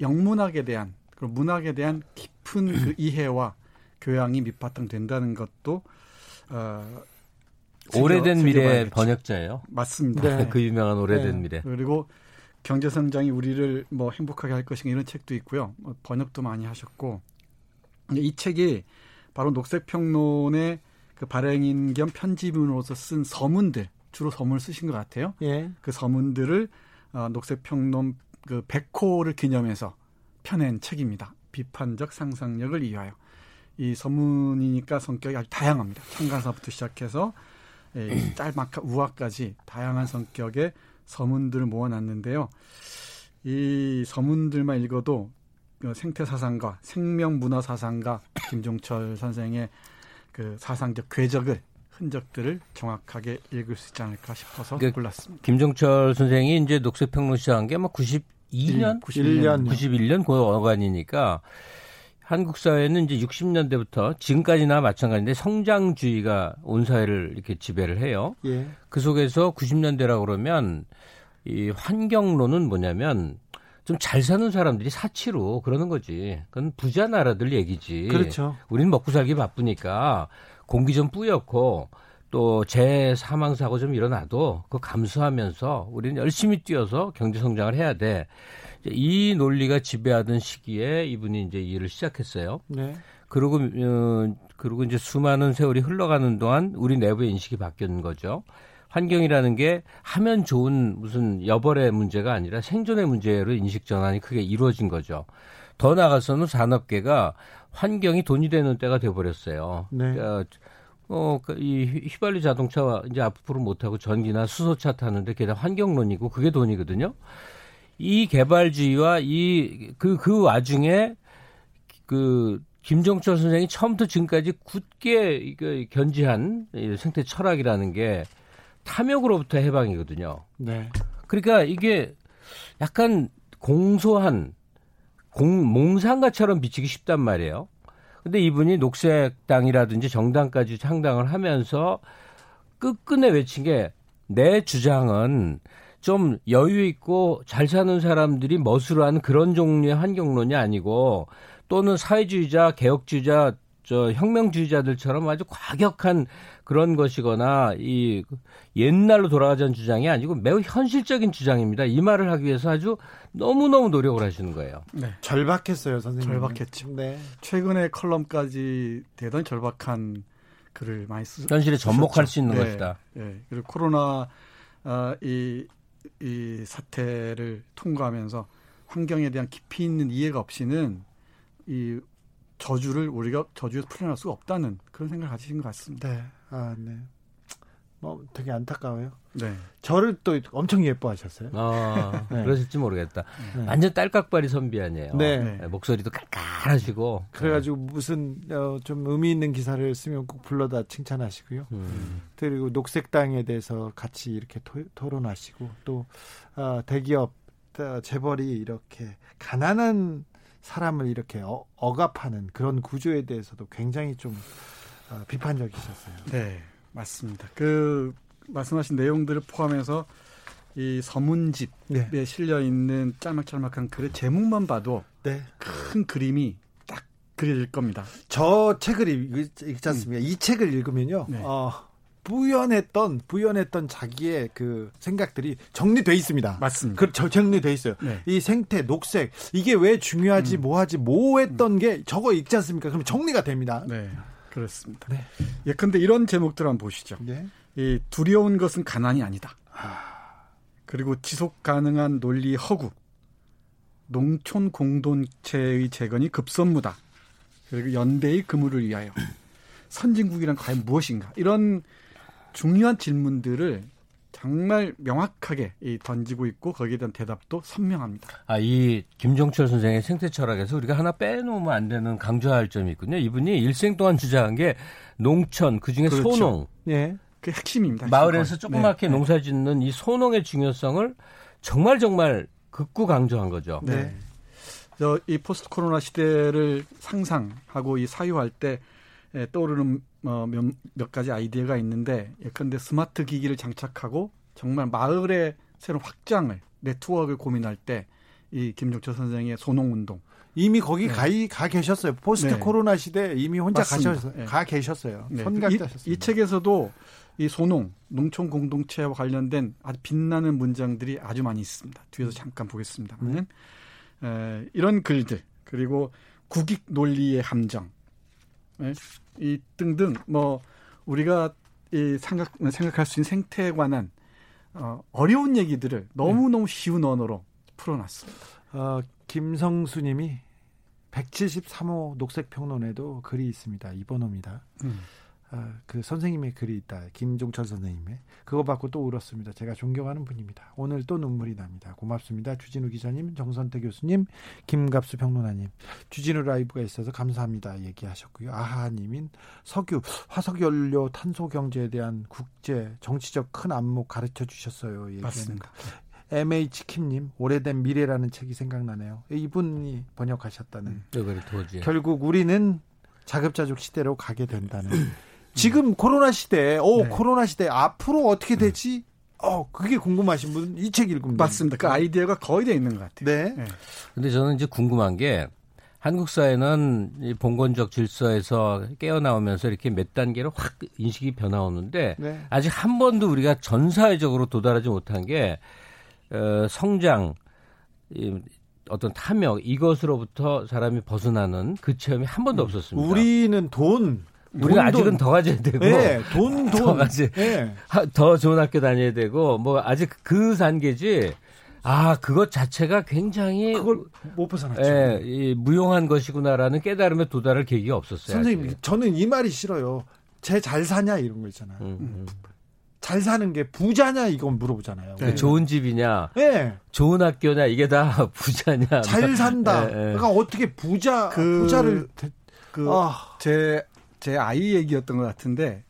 [SPEAKER 5] 영문학에 대한 그 문학에 대한 깊은 그 이해와 교양이 밑바탕 된다는 것도 어,
[SPEAKER 4] 오래된 미래 번역자예요.
[SPEAKER 5] 맞습니다.
[SPEAKER 4] 네. 그 유명한 오래된 네. 미래.
[SPEAKER 5] 그리고 경제 성장이 우리를 뭐 행복하게 할 것인가 이런 책도 있고요. 뭐 번역도 많이 하셨고 이 책이 바로 녹색 평론의 그 발행인 겸 편집인으로서 쓴 서문들 주로 서문을 쓰신 것 같아요. 예. 그 서문들을 어, 녹색 평론 그 100호를 기념해서 펴낸 책입니다. 비판적 상상력을 이해하여. 이 서문이니까 성격이 아주 다양합니다. 창간사부터 시작해서 예, 짤막한 우화까지 다양한 성격의 서문들을 모아놨는데요. 이 서문들만 읽어도 그 생태 사상가, 생명 문화 사상가 김종철 선생의 그 사상적 궤적을 흔적들을 정확하게 읽을 수 있지 않을까 싶어서 그 골랐습니다.
[SPEAKER 4] 김종철 선생이 이제 녹색평론 시작한 게 아마 92년, 91년, 91년 그 어간이니까 한국 사회는 이제 60년대부터 지금까지나 마찬가지인데 성장주의가 온 사회를 이렇게 지배를 해요. 예. 그 속에서 90년대라 그러면 이 환경론은 뭐냐면 좀 잘 사는 사람들이 사치로 그러는 거지. 그건 부자 나라들 얘기지.
[SPEAKER 1] 그렇죠.
[SPEAKER 4] 우리는 먹고 살기 바쁘니까 공기 좀 뿌옇고 또 재사망 사고 좀 일어나도 그 감수하면서 우리는 열심히 뛰어서 경제 성장을 해야 돼. 이 논리가 지배하던 시기에 이분이 이제 일을 시작했어요. 네. 그리고 어, 그리고 이제 수많은 세월이 흘러가는 동안 우리 내부의 인식이 바뀌는 거죠. 환경이라는 게 하면 좋은 무슨 여벌의 문제가 아니라 생존의 문제로 인식 전환이 크게 이루어진 거죠. 더 나아가서는 산업계가 환경이 돈이 되는 때가 돼버렸어요. 네. 그러니까 어, 그이 휘발유 자동차와 이제 앞으로 못하고 전기나 수소차 타는데 게다가 환경론이고 그게 돈이거든요. 이 개발주의와 이 그그 그 와중에 그 김종철 선생이 처음부터 지금까지 굳게 이거 견지한 생태 철학이라는 게 탐욕으로부터 해방이거든요. 네. 그러니까 이게 약간 공소한 공 몽상가처럼 비치기 쉽단 말이에요. 근데 이분이 녹색당이라든지 정당까지 창당을 하면서 끝끝내 외친 게 내 주장은 좀 여유 있고 잘 사는 사람들이 멋으로 하는 그런 종류의 환경론이 아니고 또는 사회주의자, 개혁주의자, 저 혁명주의자들처럼 아주 과격한 그런 것이거나 이 옛날로 돌아가자는 주장이 아니고 매우 현실적인 주장입니다. 이 말을 하기 위해서 아주 너무너무 노력을 하시는 거예요.
[SPEAKER 1] 네. 절박했어요, 선생님.
[SPEAKER 5] 절박했죠. 네. 최근에 컬럼까지 대단히 절박한 글을 많이 쓰
[SPEAKER 4] 현실에 접목할 수 있는
[SPEAKER 5] 네.
[SPEAKER 4] 것이다.
[SPEAKER 5] 네. 그리고 코로나 아, 이이 사태를 통과하면서 환경에 대한 깊이 있는 이해가 없이는 이 저주를 우리가 저주에서 풀어낼 수가 없다는 그런 생각을 가지신 것 같습니다.
[SPEAKER 1] 네. 아, 네. 뭐 되게 안타까워요. 네. 저를 또 엄청 예뻐하셨어요.
[SPEAKER 4] 아, 네. 그러실지 모르겠다. 네. 완전 딸깍발이 선비 아니에요. 네. 네. 목소리도 깔깔하시고.
[SPEAKER 1] 그래가지고 무슨 어, 좀 의미 있는 기사를 쓰면 꼭 불러다 칭찬하시고요. 음. 그리고 녹색당에 대해서 같이 이렇게 토, 론하시고또 어, 대기업 어, 재벌이 이렇게 가난한 사람을 이렇게 어, 억압하는 그런 구조에 대해서도 굉장히 좀 어, 비판적이셨어요.
[SPEAKER 5] 네. 맞습니다. 그 말씀하신 내용들을 포함해서 이 서문집에 네. 실려 있는 짤막짤막한 글의 제목만 봐도 네. 큰 그림이 딱 그려질 겁니다.
[SPEAKER 1] 저 책을 읽지 않습니까? 음. 이 책을 읽으면요. 네. 어, 부연했던 부연했던 자기의 그 생각들이 정리돼 있습니다.
[SPEAKER 5] 맞습니다.
[SPEAKER 1] 그 정리돼 있어요. 네. 이 생태, 녹색 이게 왜 중요하지, 음. 뭐하지, 뭐했던 음. 게 저거 읽지 않습니까? 그럼 정리가 됩니다.
[SPEAKER 5] 네, 그렇습니다. 네. 예컨대 이런 제목들 한번 보시죠. 네. 이 두려운 것은 가난이 아니다. 그리고 지속 가능한 논리 허구, 농촌 공동체의 재건이 급선무다. 그리고 연대의 그물을 위하여 선진국이란 과연 무엇인가? 이런 중요한 질문들을 정말 명확하게 던지고 있고 거기에 대한 대답도 선명합니다.
[SPEAKER 4] 아, 이 김종철 선생의 생태 철학에서 우리가 하나 빼놓으면 안 되는 강조할 점이 있군요. 이분이 일생 동안 주장한 게 농촌, 그중에 그렇죠. 소농.
[SPEAKER 5] 예. 그 핵심입니다.
[SPEAKER 4] 마을에서 조그맣게 네. 농사 짓는 이 소농의 중요성을 정말 정말 극구 강조한 거죠.
[SPEAKER 5] 네. 네. 저이 포스트 코로나 시대를 상상하고 이 사유할 때 떠오르는 어, 몇, 몇 가지 아이디어가 있는데 예컨대 스마트 기기를 장착하고 정말 마을의 새로운 확장을 네트워크를 고민할 때 이 김종철 선생의 소농 운동
[SPEAKER 1] 이미 거기 네. 가, 가 계셨어요. 포스트 네. 코로나 시대 이미 혼자 가셨어요. 네. 가 계셨어요.
[SPEAKER 5] 네. 이, 이 책에서도 이 소농 농촌 공동체와 관련된 아주 빛나는 문장들이 아주 많이 있습니다. 뒤에서 잠깐 보겠습니다만은 에, 이런 글들 그리고 국익 논리의 함정 에, 이 등등 뭐 우리가 이 생각 생각할 수 있는 생태에 관한 어, 어려운 얘기들을 너무 너무 쉬운 언어로 풀어놨습니다.
[SPEAKER 1] 어, 김성수님이 173호 녹색 평론에도 글이 있습니다. 이번호입니다. 음. 아, 그 선생님의 글이 있다. 김종철 선생님의 그거 받고 또 울었습니다. 제가 존경하는 분입니다. 오늘 또 눈물이 납니다. 고맙습니다. 주진우 기자님, 정선태 교수님, 김갑수 평론가님, 주진우 라이브가 있어서 감사합니다. 얘기하셨고요. 아하님인 석유, 화석연료, 탄소 경제에 대한 국제 정치적 큰 안목 가르쳐 주셨어요.
[SPEAKER 5] 맞습니다.
[SPEAKER 1] MH 킴님 오래된 미래라는 책이 생각나네요. 이분이 번역하셨다는. 음,
[SPEAKER 4] 네,
[SPEAKER 1] 결국 우리는 자급자족 시대로 가게 된다는. 지금 코로나 시대, 오 네. 코로나 시대 앞으로 어떻게 되지? 어, 그게 궁금하신 분이책 읽으면
[SPEAKER 5] 맞습니다. 그 아이디어가 거의 돼 있는 것 같아요.
[SPEAKER 1] 네. 네.
[SPEAKER 4] 근데 저는 이제 궁금한 게 한국 사회는 이 봉건적 질서에서 깨어나오면서 이렇게 몇 단계로 확 인식이 변화오는데 네. 아직 한 번도 우리가 전 사회적으로 도달하지 못한 게 어, 성장, 이, 어떤 탐욕 이것으로부터 사람이 벗어나는 그 체험이 한 번도 음. 없었습니다.
[SPEAKER 1] 우리는 돈
[SPEAKER 4] 우리가 아직은 더 가져야 되고
[SPEAKER 1] 네, 돈, 돈.
[SPEAKER 4] 더 가지 네. 더 좋은 학교 다녀야 되고 뭐 아직 그 단계지 아 그것 자체가 굉장히
[SPEAKER 1] 그걸 못 벗어났죠.
[SPEAKER 4] 예, 이 무용한 것이구나라는 깨달음에 도달할 계기가 없었어요.
[SPEAKER 1] 선생님 아직. 저는 이 말이 싫어요. 쟤 잘 사냐 이런 거 있잖아요. 음, 음. 잘 사는 게 부자냐 이건 물어보잖아요.
[SPEAKER 4] 네. 좋은 집이냐, 네. 좋은 학교냐 이게 다 부자냐.
[SPEAKER 1] 잘 산다. 네, 그러니까 어떻게 부자 그, 부자를
[SPEAKER 5] 그제 아. 제 아이 얘기였던 것 같은데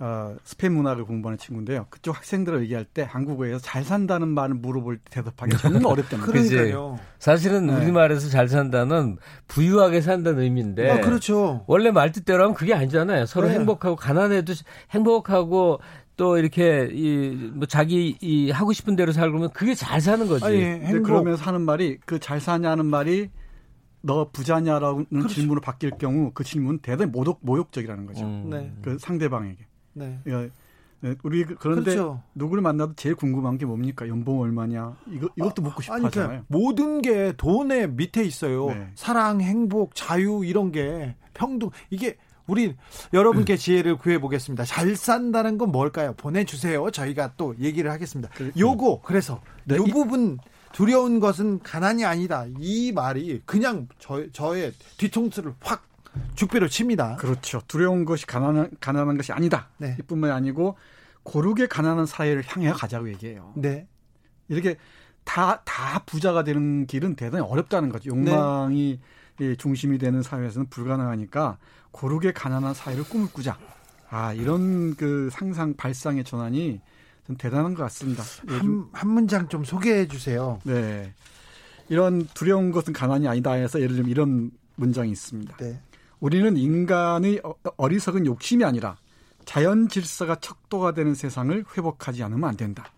[SPEAKER 5] 어, 스페인 문화를 공부하는 친구인데요. 그쪽 학생들을 얘기할 때 한국어에서 잘 산다는 말을 물어볼 때 대답하기 정말
[SPEAKER 1] 말이에요. 그러니까요.
[SPEAKER 4] 사실은 네. 우리말에서 잘 산다는 부유하게 산다는 의미인데.
[SPEAKER 1] 아, 그렇죠.
[SPEAKER 4] 원래 말 뜻대로 하면 그게 아니잖아요. 서로 네. 행복하고 가난해도 행복하고 또 이렇게 이 뭐 자기 이 하고 싶은 대로 살고 그러면 그게 잘 사는 거지. 아니,
[SPEAKER 5] 행복. 그러면서 하는 말이 그 잘 사냐는 말이 너 부자냐라는 그렇죠. 질문을 바뀔 경우 그 질문은 대단히 모독, 모욕적이라는 거죠. 음. 네. 그 상대방에게. 네. 그러니까 우리 그, 그런데 그렇죠. 누구를 만나도 제일 궁금한 게 뭡니까? 연봉 얼마냐? 이거 이것도 묻고 싶어 그러니까 하잖아요.
[SPEAKER 1] 모든 게 돈의 밑에 있어요. 네. 사랑, 행복, 자유 이런 게 평등 이게 우리 여러분께 지혜를 구해 보겠습니다. 잘 산다는 건 뭘까요? 보내 주세요. 저희가 또 얘기를 하겠습니다. 그, 요거 그래서 네, 이 부분 두려운 것은 가난이 아니다. 이 말이 그냥 저, 저의 뒤통수를 확 죽비로 칩니다.
[SPEAKER 5] 그렇죠. 두려운 것이 가난한, 가난한 것이 아니다. 네. 이뿐만이 아니고 고르게 가난한 사회를 향해 가자고 얘기해요. 네. 이렇게 다, 다 부자가 되는 길은 대단히 어렵다는 거죠. 욕망이 네. 중심이 되는 사회에서는 불가능하니까 고르게 가난한 사회를 꿈을 꾸자. 아, 이런 그 상상, 발상의 전환이 좀 대단한 것 같습니다.
[SPEAKER 1] 한, 한 문장 좀 소개해 주세요.
[SPEAKER 5] 네. 이런 두려운 것은 가난이 아니다 해서 예를 들면 이런 문장이 있습니다. 네. 우리는 인간의 어, 어리석은 욕심이 아니라 자연 질서가 척도가 되는 세상을 회복하지 않으면 안 된다.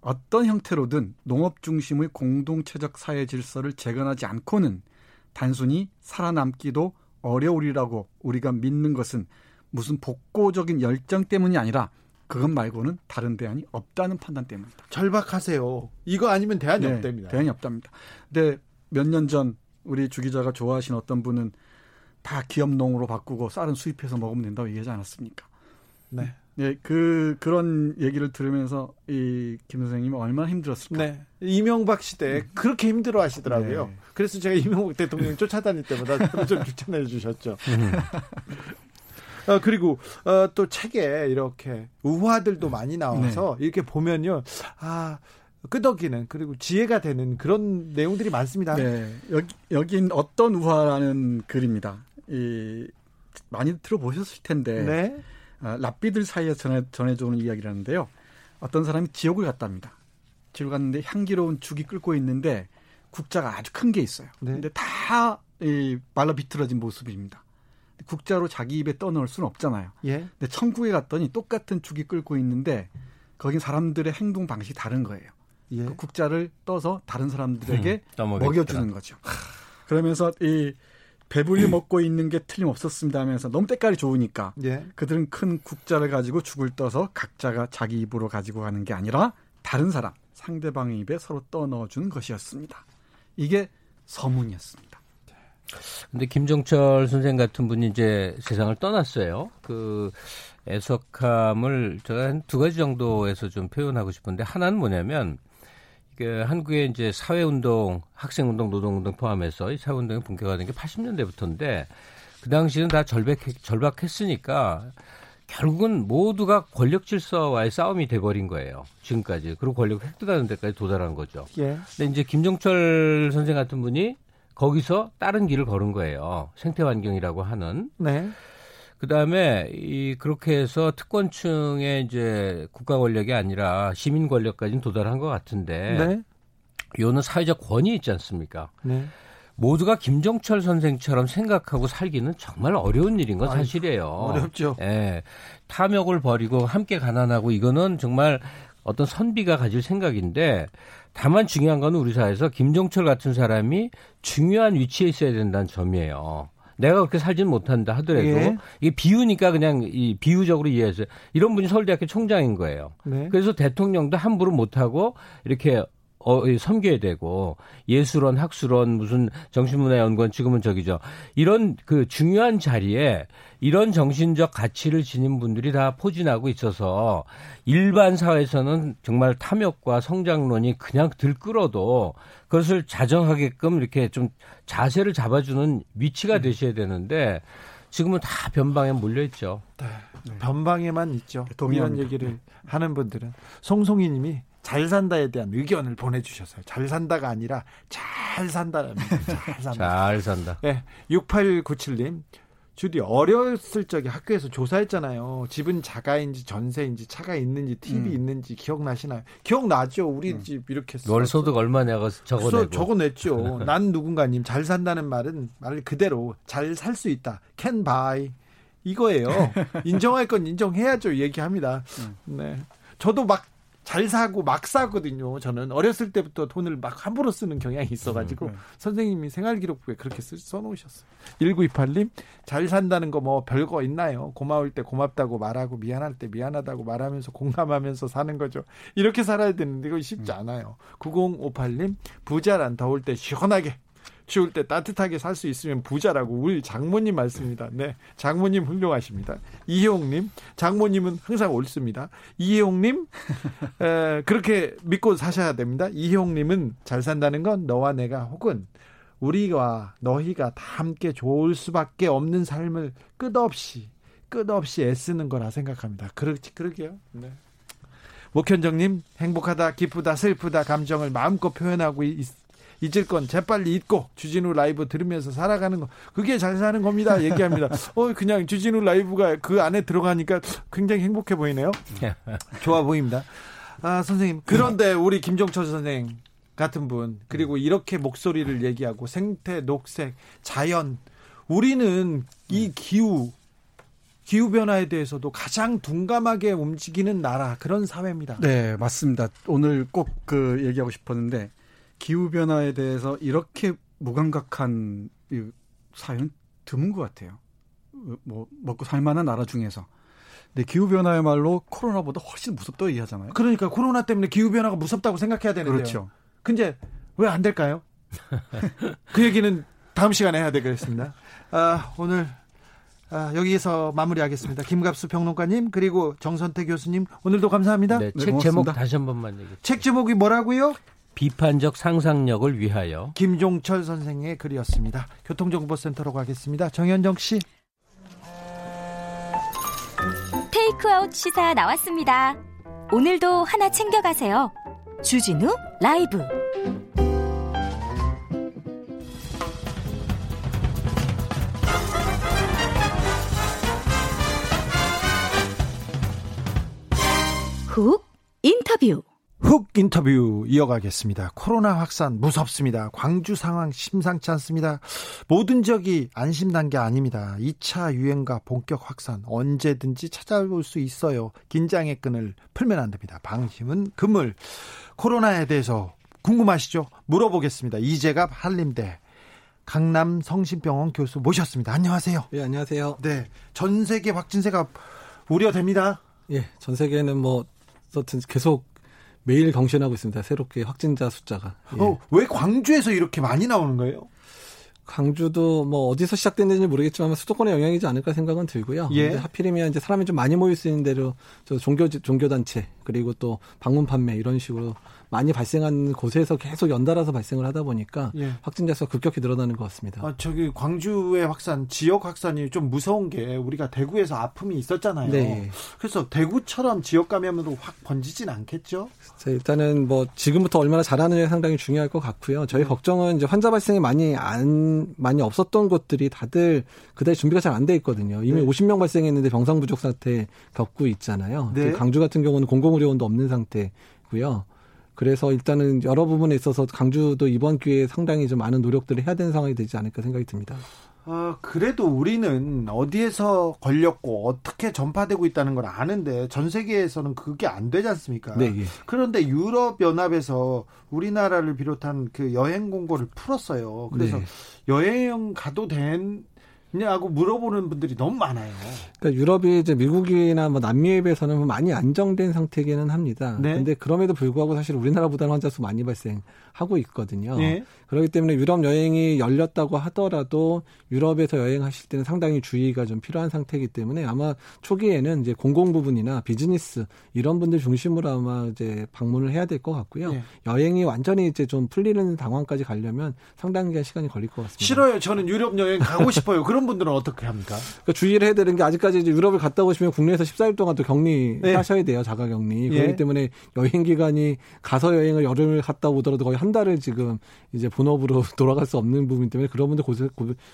[SPEAKER 5] 어떤 형태로든 농업 중심의 공동체적 사회 질서를 재건하지 않고는 단순히 살아남기도 어려우리라고 우리가 믿는 것은 무슨 복고적인 열정 때문이 아니라 그것 말고는 다른 대안이 없다는 판단 때문입니다.
[SPEAKER 1] 절박하세요. 이거 아니면 대안이 네, 없답니다.
[SPEAKER 5] 대안이 없답니다. 근데 몇 년 전 우리 주 기자가 좋아하신 어떤 분은 다 기업농으로 바꾸고 쌀은 수입해서 먹으면 된다고 얘기하지 않았습니까? 네. 네, 그 그런 얘기를 들으면서 이 김 선생님이 얼마나 힘들었을까? 네.
[SPEAKER 1] 이명박 시대 음. 그렇게 힘들어 하시더라고요. 네. 그래서 제가 이명박 대통령 쫓아다닐 때마다 좀 추천해 주셨죠. 음. 어, 그리고 어, 또 책에 이렇게 우화들도 많이 나와서 네. 이렇게 보면요. 아, 끄덕이는 그리고 지혜가 되는 그런 내용들이 많습니다. 네.
[SPEAKER 5] 여기 여긴 어떤 우화라는 글입니다. 이 많이 들어보셨을 텐데. 네. 아, 랍비들 사이에 전해, 전해져오는 이야기라는데요. 어떤 사람이 지옥을 갔답니다. 지옥 갔는데 향기로운 죽이 끓고 있는데 국자가 아주 큰 게 있어요. 네. 근데 다 이, 말라 비틀어진 모습입니다. 국자로 자기 입에 떠넣을 수는 없잖아요. 예. 근데 천국에 갔더니 똑같은 죽이 끓고 있는데 거긴 사람들의 행동 방식이 다른 거예요. 예. 그 국자를 떠서 다른 사람들에게 음, 먹여주는 거죠. 그러면서 이 배불리 먹고 있는 게 틀림없었습니다 하면서 너무 때깔이 좋으니까 예. 그들은 큰 국자를 가지고 죽을 떠서 각자가 자기 입으로 가지고 가는 게 아니라 다른 사람 상대방의 입에 서로 떠 넣어주는 것이었습니다. 이게 서문이었습니다.
[SPEAKER 4] 근데 김종철 선생 같은 분이 이제 세상을 떠났어요. 그 애석함을 제가 한 두 가지 정도에서 좀 표현하고 싶은데 하나는 뭐냐면 그 한국의 이제 사회운동, 학생운동, 노동운동 포함해서 이 사회운동이 본격화된 게 80년대부터인데 그 당시는 다 절박, 절박했으니까 결국은 모두가 권력 질서와의 싸움이 돼버린 거예요. 지금까지. 그리고 권력 획득하는 데까지 도달한 거죠. 예. 근데 이제 김종철 선생 같은 분이 거기서 다른 길을 걸은 거예요. 생태환경이라고 하는. 네. 그 다음에 이 그렇게 해서 특권층의 이제 국가 권력이 아니라 시민 권력까지는 도달한 것 같은데, 네. 요는 사회적 권위 있지 않습니까? 네. 모두가 김종철 선생처럼 생각하고 살기는 정말 어려운 일인 건 사실이에요.
[SPEAKER 1] 어렵죠.
[SPEAKER 4] 예. 탐욕을 버리고 함께 가난하고 이거는 정말 어떤 선비가 가질 생각인데 다만 중요한 건 우리 사회에서 김종철 같은 사람이 중요한 위치에 있어야 된다는 점이에요. 내가 그렇게 살지는 못한다 하더라도 예. 이게 비유니까 그냥 이 비유적으로 이해해서 이런 분이 서울대학교 총장인 거예요. 네. 그래서 대통령도 함부로 못하고 이렇게 어, 섬겨야 되고 예술원, 학술원, 무슨 정신문화연구원 지금은 저기죠. 이런 그 중요한 자리에 이런 정신적 가치를 지닌 분들이 다 포진하고 있어서 일반 사회에서는 정말 탐욕과 성장론이 그냥 들끓어도 그것을 자정하게끔 이렇게 좀 자세를 잡아주는 위치가 되셔야 되는데 지금은 다 변방에 몰려 있죠. 네.
[SPEAKER 1] 변방에만 있죠. 동의한 얘기를 하는 분들은 송송이님이 잘 산다에 대한 의견을 보내주셨어요. 잘 산다가 아니라 잘 산다라는 잘 산다.
[SPEAKER 4] 잘 산다.
[SPEAKER 1] 네, 6897님. 주디 어렸을 적에 학교에서 조사했잖아요. 집은 자가인지 전세인지 차가 있는지 TV 음. 있는지 기억나시나요? 기억나죠. 우리 음. 집 이렇게
[SPEAKER 4] 월 소득 얼마냐고 적어내고
[SPEAKER 1] 적어냈죠. 난 누군가님 잘 산다는 말은 말 그대로 잘 살 수 있다. can buy 이거예요. 인정할 건 인정해야죠. 얘기합니다. 음. 네. 저도 막 잘 사고 막 사거든요. 저는 어렸을 때부터 돈을 막 함부로 쓰는 경향이 있어가지고 음, 네. 선생님이 생활기록부에 그렇게 쓰, 써놓으셨어요. 1928님 잘 산다는 거 뭐 별거 있나요? 고마울 때 고맙다고 말하고 미안할 때 미안하다고 말하면서 공감하면서 사는 거죠. 이렇게 살아야 되는데 이거 쉽지 음. 않아요. 9058님 부자란 더울 때 시원하게 추울 때 따뜻하게 살 수 있으면 부자라고 우리 장모님 말씀입니다. 네. 장모님 훌륭하십니다. 이혜용님, 장모님은 항상 옳습니다. 이혜용님, 에, 그렇게 믿고 사셔야 됩니다. 이혜용님은 잘 산다는 건 너와 내가 혹은 우리와 너희가 다 함께 좋을 수밖에 없는 삶을 끝없이, 끝없이 애쓰는 거라 생각합니다. 그렇지, 그러게요. 네. 목현정님, 행복하다, 기쁘다, 슬프다 감정을 마음껏 표현하고 있, 잊을 건 재빨리 잊고 주진우 라이브 들으면서 살아가는 거 그게 잘 사는 겁니다. 얘기합니다. 어 그냥 주진우 라이브가 그 안에 들어가니까 굉장히 행복해 보이네요. 좋아 보입니다. 아 선생님 그런데 우리 김종철 선생 같은 분 그리고 이렇게 목소리를 얘기하고 생태 녹색 자연 우리는 이 기후 기후 변화에 대해서도 가장 둔감하게 움직이는 나라 그런 사회입니다.
[SPEAKER 5] 네, 맞습니다. 오늘 꼭 그 얘기하고 싶었는데 기후 변화에 대해서 이렇게 무감각한 사회는 드문 것 같아요. 뭐 먹고 살만한 나라 중에서. 근데 기후 변화야말로 코로나보다 훨씬 무섭다고 얘기하잖아요.
[SPEAKER 1] 그러니까 코로나 때문에 기후 변화가 무섭다고 생각해야 되는데요.
[SPEAKER 5] 그렇죠.
[SPEAKER 1] 근데 왜 안 될까요? 그 얘기는 다음 시간에 해야 되겠습니다. 아, 오늘 아, 여기에서 마무리하겠습니다. 김갑수 평론가님 그리고 정선태 교수님 오늘도 감사합니다.
[SPEAKER 4] 네, 책 네, 제목 다시 한 번만 얘기해.
[SPEAKER 1] 책 제목이 뭐라고요?
[SPEAKER 4] 비판적 상상력을 위하여.
[SPEAKER 1] 김종철 선생의 글이었습니다. 교통정보센터로 가겠습니다. 정현정 씨.
[SPEAKER 6] 테이크아웃 시사 나왔습니다. 오늘도 하나 챙겨가세요. 주진우 라이브. 훅 인터뷰.
[SPEAKER 1] 훅 인터뷰 이어가겠습니다. 코로나 확산 무섭습니다. 광주 상황 심상치 않습니다. 모든 지역이 안심 단계 아닙니다. 2차 유행과 본격 확산 언제든지 찾아올 수 있어요. 긴장의 끈을 풀면 안 됩니다. 방심은 금물. 코로나에 대해서 궁금하시죠? 물어보겠습니다. 이재갑 한림대 강남 성심병원 교수 모셨습니다. 안녕하세요.
[SPEAKER 7] 네, 안녕하세요.
[SPEAKER 1] 네. 전 세계 확진세가 우려됩니다.
[SPEAKER 7] 예, 전 세계는 뭐 계속 매일 경신하고 있습니다. 새롭게 확진자 숫자가.
[SPEAKER 1] 예. 어, 왜 광주에서 이렇게 많이 나오는 거예요?
[SPEAKER 7] 광주도 뭐 어디서 시작됐는지 모르겠지만 수도권의 영향이지 않을까 생각은 들고요. 예. 하필이면 이제 사람이 좀 많이 모일 수 있는 대로 저 종교 종교 단체 그리고 또 방문 판매 이런 식으로 많이 발생한 곳에서 계속 연달아서 발생을 하다 보니까 예. 확진자 수가 급격히 늘어나는 것 같습니다.
[SPEAKER 1] 아, 저기 광주의 확산, 지역 확산이 좀 무서운 게 우리가 대구에서 아픔이 있었잖아요. 네. 그래서 대구처럼 지역 감염으로 확 번지진 않겠죠?
[SPEAKER 7] 일단은 뭐 지금부터 얼마나 잘하느냐 상당히 중요할 것 같고요. 저희 네. 걱정은 이제 환자 발생이 많이 안 많이 없었던 곳들이 다들 그다지 준비가 잘 안 돼 있거든요. 이미 네. 50명 발생했는데 병상 부족 사태 겪고 있잖아요. 네. 강주 같은 경우는 공공의료원도 없는 상태고요. 그래서 일단은 여러 부분에 있어서 강주도 이번 기회에 상당히 좀 많은 노력들을 해야 되는 상황이 되지 않을까 생각이 듭니다.
[SPEAKER 1] 어, 그래도 우리는 어디에서 걸렸고 어떻게 전파되고 있다는 걸 아는데 전 세계에서는 그게 안 되지 않습니까? 네, 예. 그런데 유럽 연합에서 우리나라를 비롯한 그 여행 공고를 풀었어요. 그래서 네. 여행 가도 된 냐고 물어보는 분들이 너무 많아요.
[SPEAKER 7] 그러니까 유럽이 이제 미국이나 뭐 남미에 비해서는 많이 안정된 상태기는 합니다. 네. 근데 그럼에도 불구하고 사실 우리나라보다는 환자 수 많이 발생 하고 있거든요. 네. 그렇기 때문에 유럽 여행이 열렸다고 하더라도 유럽에서 여행하실 때는 상당히 주의가 좀 필요한 상태이기 때문에 아마 초기에는 이제 공공 부분이나 비즈니스 이런 분들 중심으로 아마 이제 방문을 해야 될 것 같고요. 네. 여행이 완전히 이제 좀 풀리는 상황까지 가려면 상당히 시간이 걸릴 것 같습니다.
[SPEAKER 1] 싫어요. 저는 유럽 여행 가고 싶어요. 그런 분들은 어떻게 합니까?
[SPEAKER 7] 그러니까 주의를 해야 되는 게 아직까지 이제 유럽을 갔다 오시면 국내에서 14일 동안 또 격리하셔야 네. 돼요. 자가 격리. 예. 그렇기 때문에 여행 기간이 가서 여행을 여름을 갔다 오더라도 거의 한 달을 지금 이제 본업으로 돌아갈 수 없는 부분 때문에 그런 분들 고,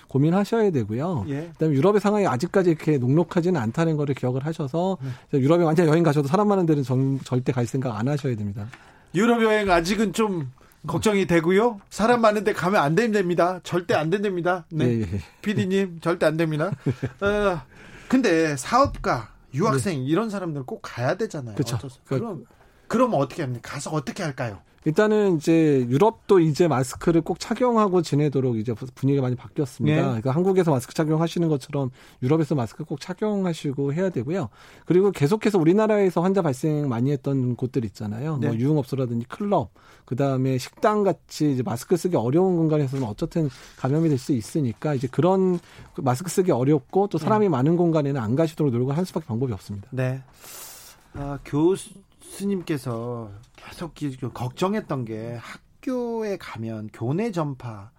[SPEAKER 7] 고 민하셔야 되고요. 예. 그다음에 유럽의 상황이 아직까지 이렇게 녹록하지는 않다는 거를 기억을 하셔서 네. 유럽에 완전 여행 가셔도 사람 많은 데는 전, 절대 갈 생각 안 하셔야 됩니다.
[SPEAKER 1] 유럽 여행 아직은 좀 걱정이 되고요. 사람 많은데 가면 안 됩니다. 절대 안 된답니다. 네. 예, 예. PD님, 절대 안 됩니다. 어, 근데 사업가, 유학생, 네. 이런 사람들 꼭 가야 되잖아요. 그렇죠. 그럼, 그럼 어떻게 합니까? 가서 어떻게 할까요?
[SPEAKER 7] 일단은 이제 유럽도 이제 마스크를 꼭 착용하고 지내도록 이제 분위기가 많이 바뀌었습니다. 네. 그러니까 한국에서 마스크 착용하시는 것처럼 유럽에서 마스크 꼭 착용하시고 해야 되고요. 그리고 계속해서 우리나라에서 환자 발생 많이 했던 곳들 있잖아요. 뭐 네. 뭐 유흥업소라든지 클럽, 그 다음에 식당 같이 이제 마스크 쓰기 어려운 공간에서는 어쨌든 감염이 될 수 있으니까 이제 그런 그 마스크 쓰기 어렵고 또 사람이 네. 많은 공간에는 안 가시도록 노력을 할 수밖에 방법이 없습니다.
[SPEAKER 1] 네. 아, 교수 스님께서 계속 걱정했던 게 학교에 가면 교내 전파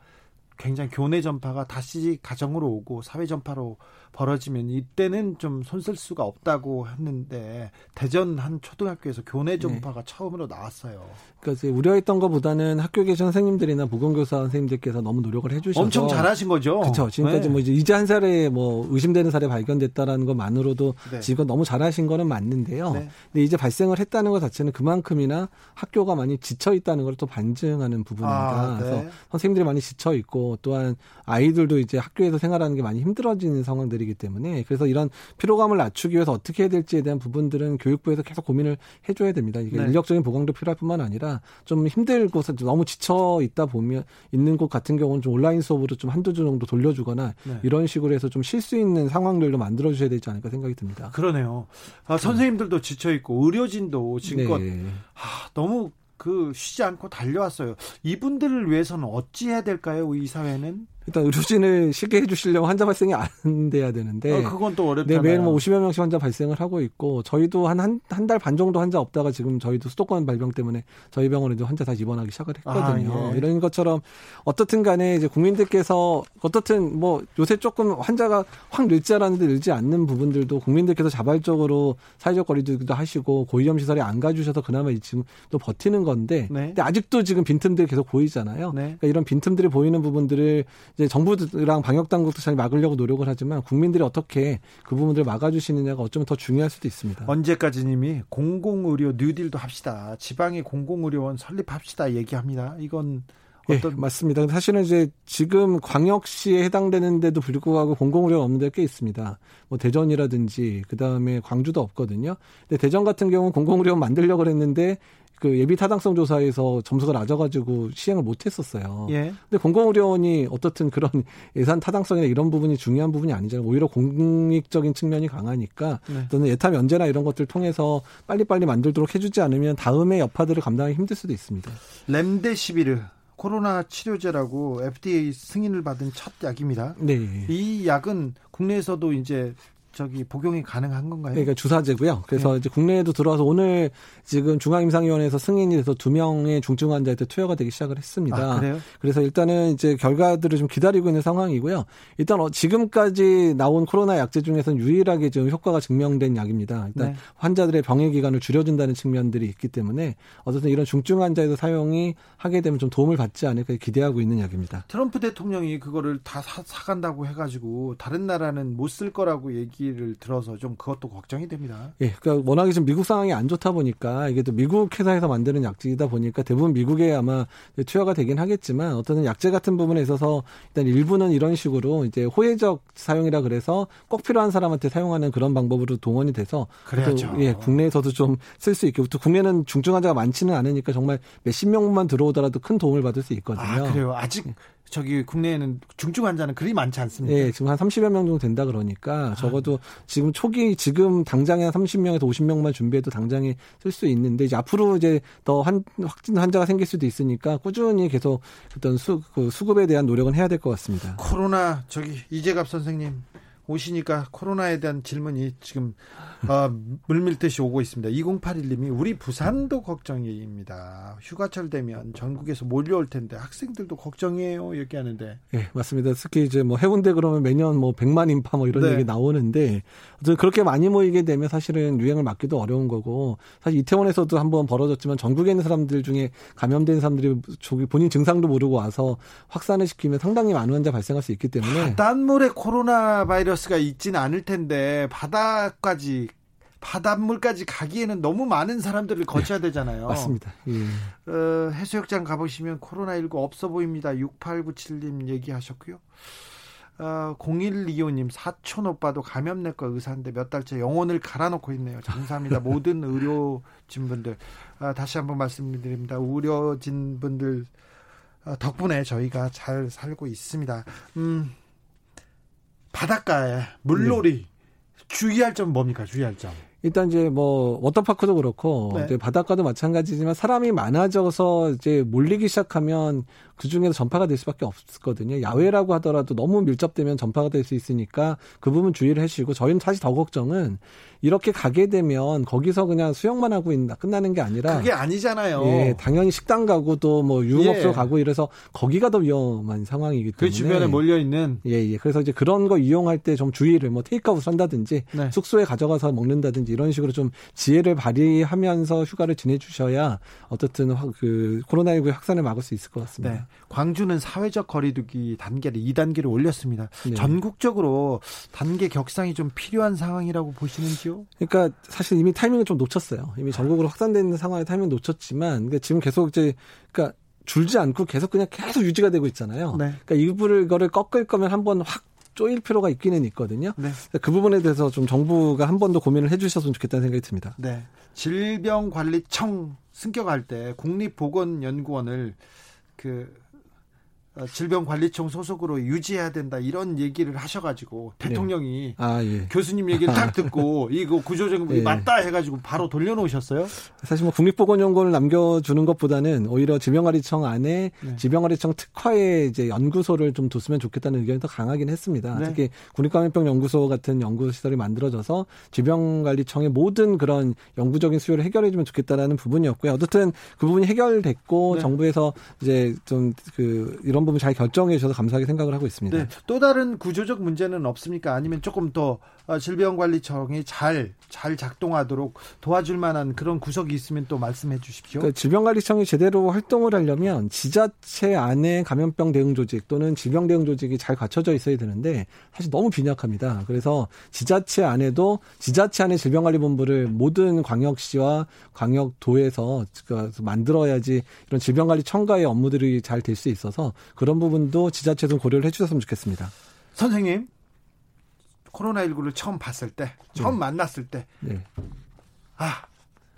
[SPEAKER 1] 굉장히 교내 전파가 다시 가정으로 오고 사회 전파로 벌어지면 이때는 좀 손쓸 수가 없다고 했는데 대전 한 초등학교에서 교내 네. 전파가 네. 처음으로 나왔어요.
[SPEAKER 7] 그러니까 우려했던 것보다는 학교 계신 선생님들이나 보건교사 선생님들께서 너무 노력을 해주셔서
[SPEAKER 1] 엄청 잘하신 거죠.
[SPEAKER 7] 그렇죠. 지금까지 네. 뭐 이제 이제 한 사례 뭐 의심되는 사례 발견됐다라는 것만으로도 네. 지금 너무 잘하신 거는 맞는데요. 네. 근데 이제 발생을 했다는 것 자체는 그만큼이나 학교가 많이 지쳐 있다는 걸 또 반증하는 부분입니다. 아, 네. 그래서 선생님들이 많이 지쳐 있고 또한 아이들도 이제 학교에서 생활하는 게 많이 힘들어지는 상황들이 기 때문에 그래서 이런 피로감을 낮추기 위해서 어떻게 해야 될지에 대한 부분들은 교육부에서 계속 고민을 해줘야 됩니다. 이게 네. 인력적인 보강도 필요할 뿐만 아니라 좀 힘들고 너무 지쳐 있다 보면 있는 곳 같은 경우는 좀 온라인 수업으로 좀 한두 주 정도 돌려주거나 네. 이런 식으로 해서 좀 쉴 수 있는 상황들도 만들어 주셔야 되지 않을까 생각이 듭니다.
[SPEAKER 1] 그러네요. 아, 선생님들도 지쳐 있고 의료진도 지금껏 네. 아, 너무 그 쉬지 않고 달려왔어요. 이분들을 위해서는 어찌 해야 될까요? 이 사회는?
[SPEAKER 7] 일단 의료진을 쉽게 해주시려면 환자 발생이 안 돼야 되는데.
[SPEAKER 1] 어, 그건 또 어렵잖아요.
[SPEAKER 7] 네, 매일 뭐 50여 명씩 환자 발생을 하고 있고 저희도 한 한 한 달 반 정도 환자 없다가 지금 저희도 수도권 발병 때문에 저희 병원에 도 환자 다시 입원하기 시작을 했거든요. 아, 예. 이런 것처럼 어떻든 간에 이제 국민들께서 어떻든 뭐 요새 조금 환자가 확 늘지 않았는데 늘지 않는 부분들도 국민들께서 자발적으로 사회적 거리두기도 하시고 고위험 시설에 안 가주셔서 그나마 지금 또 버티는 건데 네. 근데 아직도 지금 빈틈들이 계속 보이잖아요. 네. 그러니까 이런 빈틈들이 보이는 부분들을 이제 정부랑 방역 당국도 잘 막으려고 노력을 하지만 국민들이 어떻게 그 부분들을 막아주시느냐가 어쩌면 더 중요할 수도 있습니다.
[SPEAKER 1] 언제까지님이 공공의료 뉴딜도 합시다. 지방에 공공의료원 설립합시다 얘기합니다. 이건
[SPEAKER 7] 예, 어떤... 예, 맞습니다. 사실은 이제 지금 광역시에 해당되는데도 불구하고 공공의료가 없는 데꽤 있습니다. 뭐 대전이라든지 그 다음에 광주도 없거든요. 근데 대전 같은 경우는 공공의료원 만들려고 했는데 그 예비 타당성 조사에서 점수가 낮아가지고 시행을 못했었어요. 예. 근데 공공의료원이 어떻든 그런 예산 타당성이나 이런 부분이 중요한 부분이 아니잖아요. 오히려 공익적인 측면이 강하니까 네. 또는 예타 면제나 이런 것들 을 통해서 빨리빨리 만들도록 해주지 않으면 다음의 여파들을 감당하기 힘들 수도 있습니다.
[SPEAKER 1] 렘데시비르 코로나 치료제라고 FDA 승인을 받은 첫 약입니다. 네. 이 약은 국내에서도 이제 저기 복용이 가능한 건가요?
[SPEAKER 7] 그러니까 주사제고요. 그래서 네. 이제 국내에도 들어와서 오늘 지금 중앙임상위원회에서 승인이 돼서 두 명의 중증 환자한테 투여가 되기 시작을 했습니다. 아, 그래요? 그래서 일단은 이제 결과들을 좀 기다리고 있는 상황이고요. 일단 어, 지금까지 나온 코로나 약제 중에서는 유일하게 지금 효과가 증명된 약입니다. 일단 네. 환자들의 병의 기간을 줄여준다는 측면들이 있기 때문에 어쨌든 이런 중증 환자에서 사용이 하게 되면 좀 도움을 받지 않을까 기대하고 있는 약입니다.
[SPEAKER 1] 트럼프 대통령이 그거를 다 사, 사간다고 해가지고 다른 나라는 못 쓸 거라고 얘기 얘기를 들어서 좀 그것도 걱정이 됩니다.
[SPEAKER 7] 예, 그러니까 워낙에 지금 미국 상황이 안 좋다 보니까 이게 또 미국 회사에서 만드는 약제이다 보니까 대부분 미국에 아마 투여가 되긴 하겠지만 어떤 약제 같은 부분에 있어서 일단 일부는 이런 식으로 이제 호혜적 사용이라 그래서 꼭 필요한 사람한테 사용하는 그런 방법으로 동원이 돼서
[SPEAKER 1] 그래야죠.
[SPEAKER 7] 예, 국내에서도 좀 쓸 수 있게 또 국내는 중증 환자가 많지는 않으니까 정말 몇십 명만 들어오더라도 큰 도움을 받을 수 있거든요. 아,
[SPEAKER 1] 그래요. 아직 예. 저기 국내에는 중증 환자는 그리 많지 않습니다.
[SPEAKER 7] 예, 지금 한 30여 명 정도 된다 그러니까 적어도 지금 초기 지금 당장에 한 30명에서 50명만 준비해도 당장에 쓸 수 있는데 이제 앞으로 이제 더 한 확진 환자가 생길 수도 있으니까 꾸준히 계속 어떤 수, 그 수급에 대한 노력은 해야 될 것 같습니다.
[SPEAKER 1] 코로나 저기 이재갑 선생님 오시니까 코로나에 대한 질문이 지금 어, 물밀듯이 오고 있습니다. 2081님이 우리 부산도 걱정입니다. 휴가철 되면 전국에서 몰려올 텐데 학생들도 걱정이에요. 이렇게 하는데.
[SPEAKER 7] 네, 맞습니다. 특히 이제 뭐 해운대 그러면 매년 뭐 100만 인파 뭐 이런 네. 얘기 나오는데 그렇게 많이 모이게 되면 사실은 유행을 막기도 어려운 거고 사실 이태원에서도 한번 벌어졌지만 전국에 있는 사람들 중에 감염된 사람들이 저기 본인 증상도 모르고 와서 확산을 시키면 상당히 많은 환자 발생할 수 있기 때문에
[SPEAKER 1] 바닷물에 코로나 바이러스 가 있지는 않을 텐데 바다까지 바닷물까지 가기에는 너무 많은 사람들을 거쳐야 네, 되잖아요.
[SPEAKER 7] 맞습니다.
[SPEAKER 1] 예. 어, 해수욕장 가보시면 코로나19 없어 보입니다. 6897님 얘기하셨고요. 어, 0125님 사촌 오빠도 감염내과 의사인데 몇 달째 영혼을 갈아놓고 있네요. 감사합니다. 모든 의료진 분들 아, 다시 한번 말씀드립니다. 의료진 분들 어, 덕분에 저희가 잘 살고 있습니다. 음, 바닷가에 물놀이 네. 주의할 점 뭡니까? 주의할 점.
[SPEAKER 7] 일단 이제 뭐 워터파크도 그렇고 네. 바닷가도 마찬가지지만 사람이 많아져서 이제 몰리기 시작하면 그 중에서 전파가 될 수밖에 없거든요. 야외라고 하더라도 너무 밀접되면 전파가 될 수 있으니까 그 부분 주의를 해주시고 저희는 사실 더 걱정은 이렇게 가게 되면 거기서 그냥 수영만 하고 있나 끝나는 게 아니라
[SPEAKER 1] 그게 아니잖아요.
[SPEAKER 7] 예, 당연히 식당 가고 또 뭐 유흥업소 예. 가고 이래서 거기가 더 위험한 상황이기 그 때문에
[SPEAKER 1] 그 주변에 몰려 있는
[SPEAKER 7] 예, 예. 그래서 이제 그런 거 이용할 때 좀 주의를 뭐 테이크아웃 한다든지 네. 숙소에 가져가서 먹는다든지 이런 식으로 좀 지혜를 발휘하면서 휴가를 지내주셔야 어떻든 그 코로나19 확산을 막을 수 있을 것 같습니다. 네.
[SPEAKER 1] 광주는 사회적 거리두기 단계를 2단계를 올렸습니다. 네. 전국적으로 단계 격상이 좀 필요한 상황이라고 보시는지요?
[SPEAKER 7] 그러니까 사실 이미 타이밍을 좀 놓쳤어요. 이미 전국으로 확산되는 상황에 타이밍 을 놓쳤지만 그러니까 지금 계속 이제 그러니까 줄지 않고 계속 그냥 계속 유지가 되고 있잖아요. 네. 그러니까 이부를 거를 꺾을 거면 한번 확 쪼일 필요가 있기는 있거든요. 네. 그 부분에 대해서 좀 정부가 한 번 더 고민을 해주셨으면 좋겠다는 생각이 듭니다.
[SPEAKER 1] 네. 질병관리청 승격할 때 국립보건연구원을 그 어, 질병관리청 소속으로 유지해야 된다 이런 얘기를 하셔가지고 네. 대통령이 네. 아, 예. 교수님 얘기를 딱 듣고 이거 구조조정이 예. 맞다 해가지고 바로 돌려놓으셨어요.
[SPEAKER 7] 사실 뭐 국립보건연구원을 남겨주는 것보다는 오히려 질병관리청 안에 네. 질병관리청 특화의 이제 연구소를 좀 뒀으면 좋겠다는 의견이 더 강하긴 했습니다. 네. 특히 국립감염병 연구소 같은 연구 시설이 만들어져서 질병관리청의 모든 그런 연구적인 수요를 해결해주면 좋겠다라는 부분이었고요. 어쨌든 그 부분이 해결됐고 네. 정부에서 이제 좀 그 이런 그런 부분 잘 결정해 주셔서 감사하게 생각을 하고 있습니다. 네.
[SPEAKER 1] 또 다른 구조적 문제는 없습니까? 아니면 조금 더 어, 질병관리청이 잘, 잘 작동하도록 도와줄 만한 그런 구석이 있으면 또 말씀해 주십시오.
[SPEAKER 7] 그러니까 질병관리청이 제대로 활동을 하려면 지자체 안에 감염병 대응 조직 또는 질병 대응 조직이 잘 갖춰져 있어야 되는데 사실 너무 빈약합니다. 그래서 지자체 안에도 지자체 안에 질병관리본부를 모든 광역시와 광역도에서 만들어야지 이런 질병관리청과의 업무들이 잘 될 수 있어서 그런 부분도 지자체 좀 고려를 해 주셨으면 좋겠습니다.
[SPEAKER 1] 선생님, 코로나19를 처음 봤을 때, 처음 네. 만났을 때, 네. 아,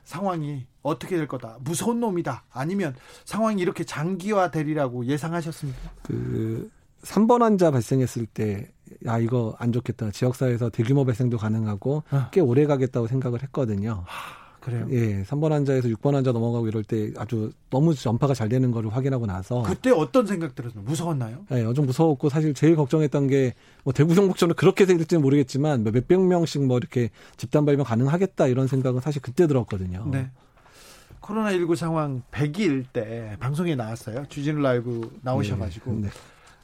[SPEAKER 1] 상황이 어떻게 될 거다. 무서운 놈이다. 아니면 상황이 이렇게 장기화 되리라고 예상하셨습니까?
[SPEAKER 7] 그 3번 환자 발생했을 때, 야, 이거 안 좋겠다. 지역사회에서 대규모 발생도 가능하고 아. 꽤 오래 가겠다고 생각을 했거든요. 하.
[SPEAKER 1] 그래요?
[SPEAKER 7] 예, 3번 환자에서 6번 환자 넘어가고 이럴 때 아주 너무 전파가 잘 되는 거를 확인하고 나서
[SPEAKER 1] 그때 어떤 생각 들었나요? 무서웠나요?
[SPEAKER 7] 예, 좀 무서웠고 사실 제일 걱정했던 게 뭐 대구 경북처럼 그렇게 될지는 모르겠지만 뭐 몇백 명씩 뭐 이렇게 집단 발병 가능하겠다 이런 생각은 사실 그때 들었거든요. 네.
[SPEAKER 1] 코로나19 상황 100일 때 방송에 나왔어요. 주진우 라이브 나오셔가지고. 네. 네.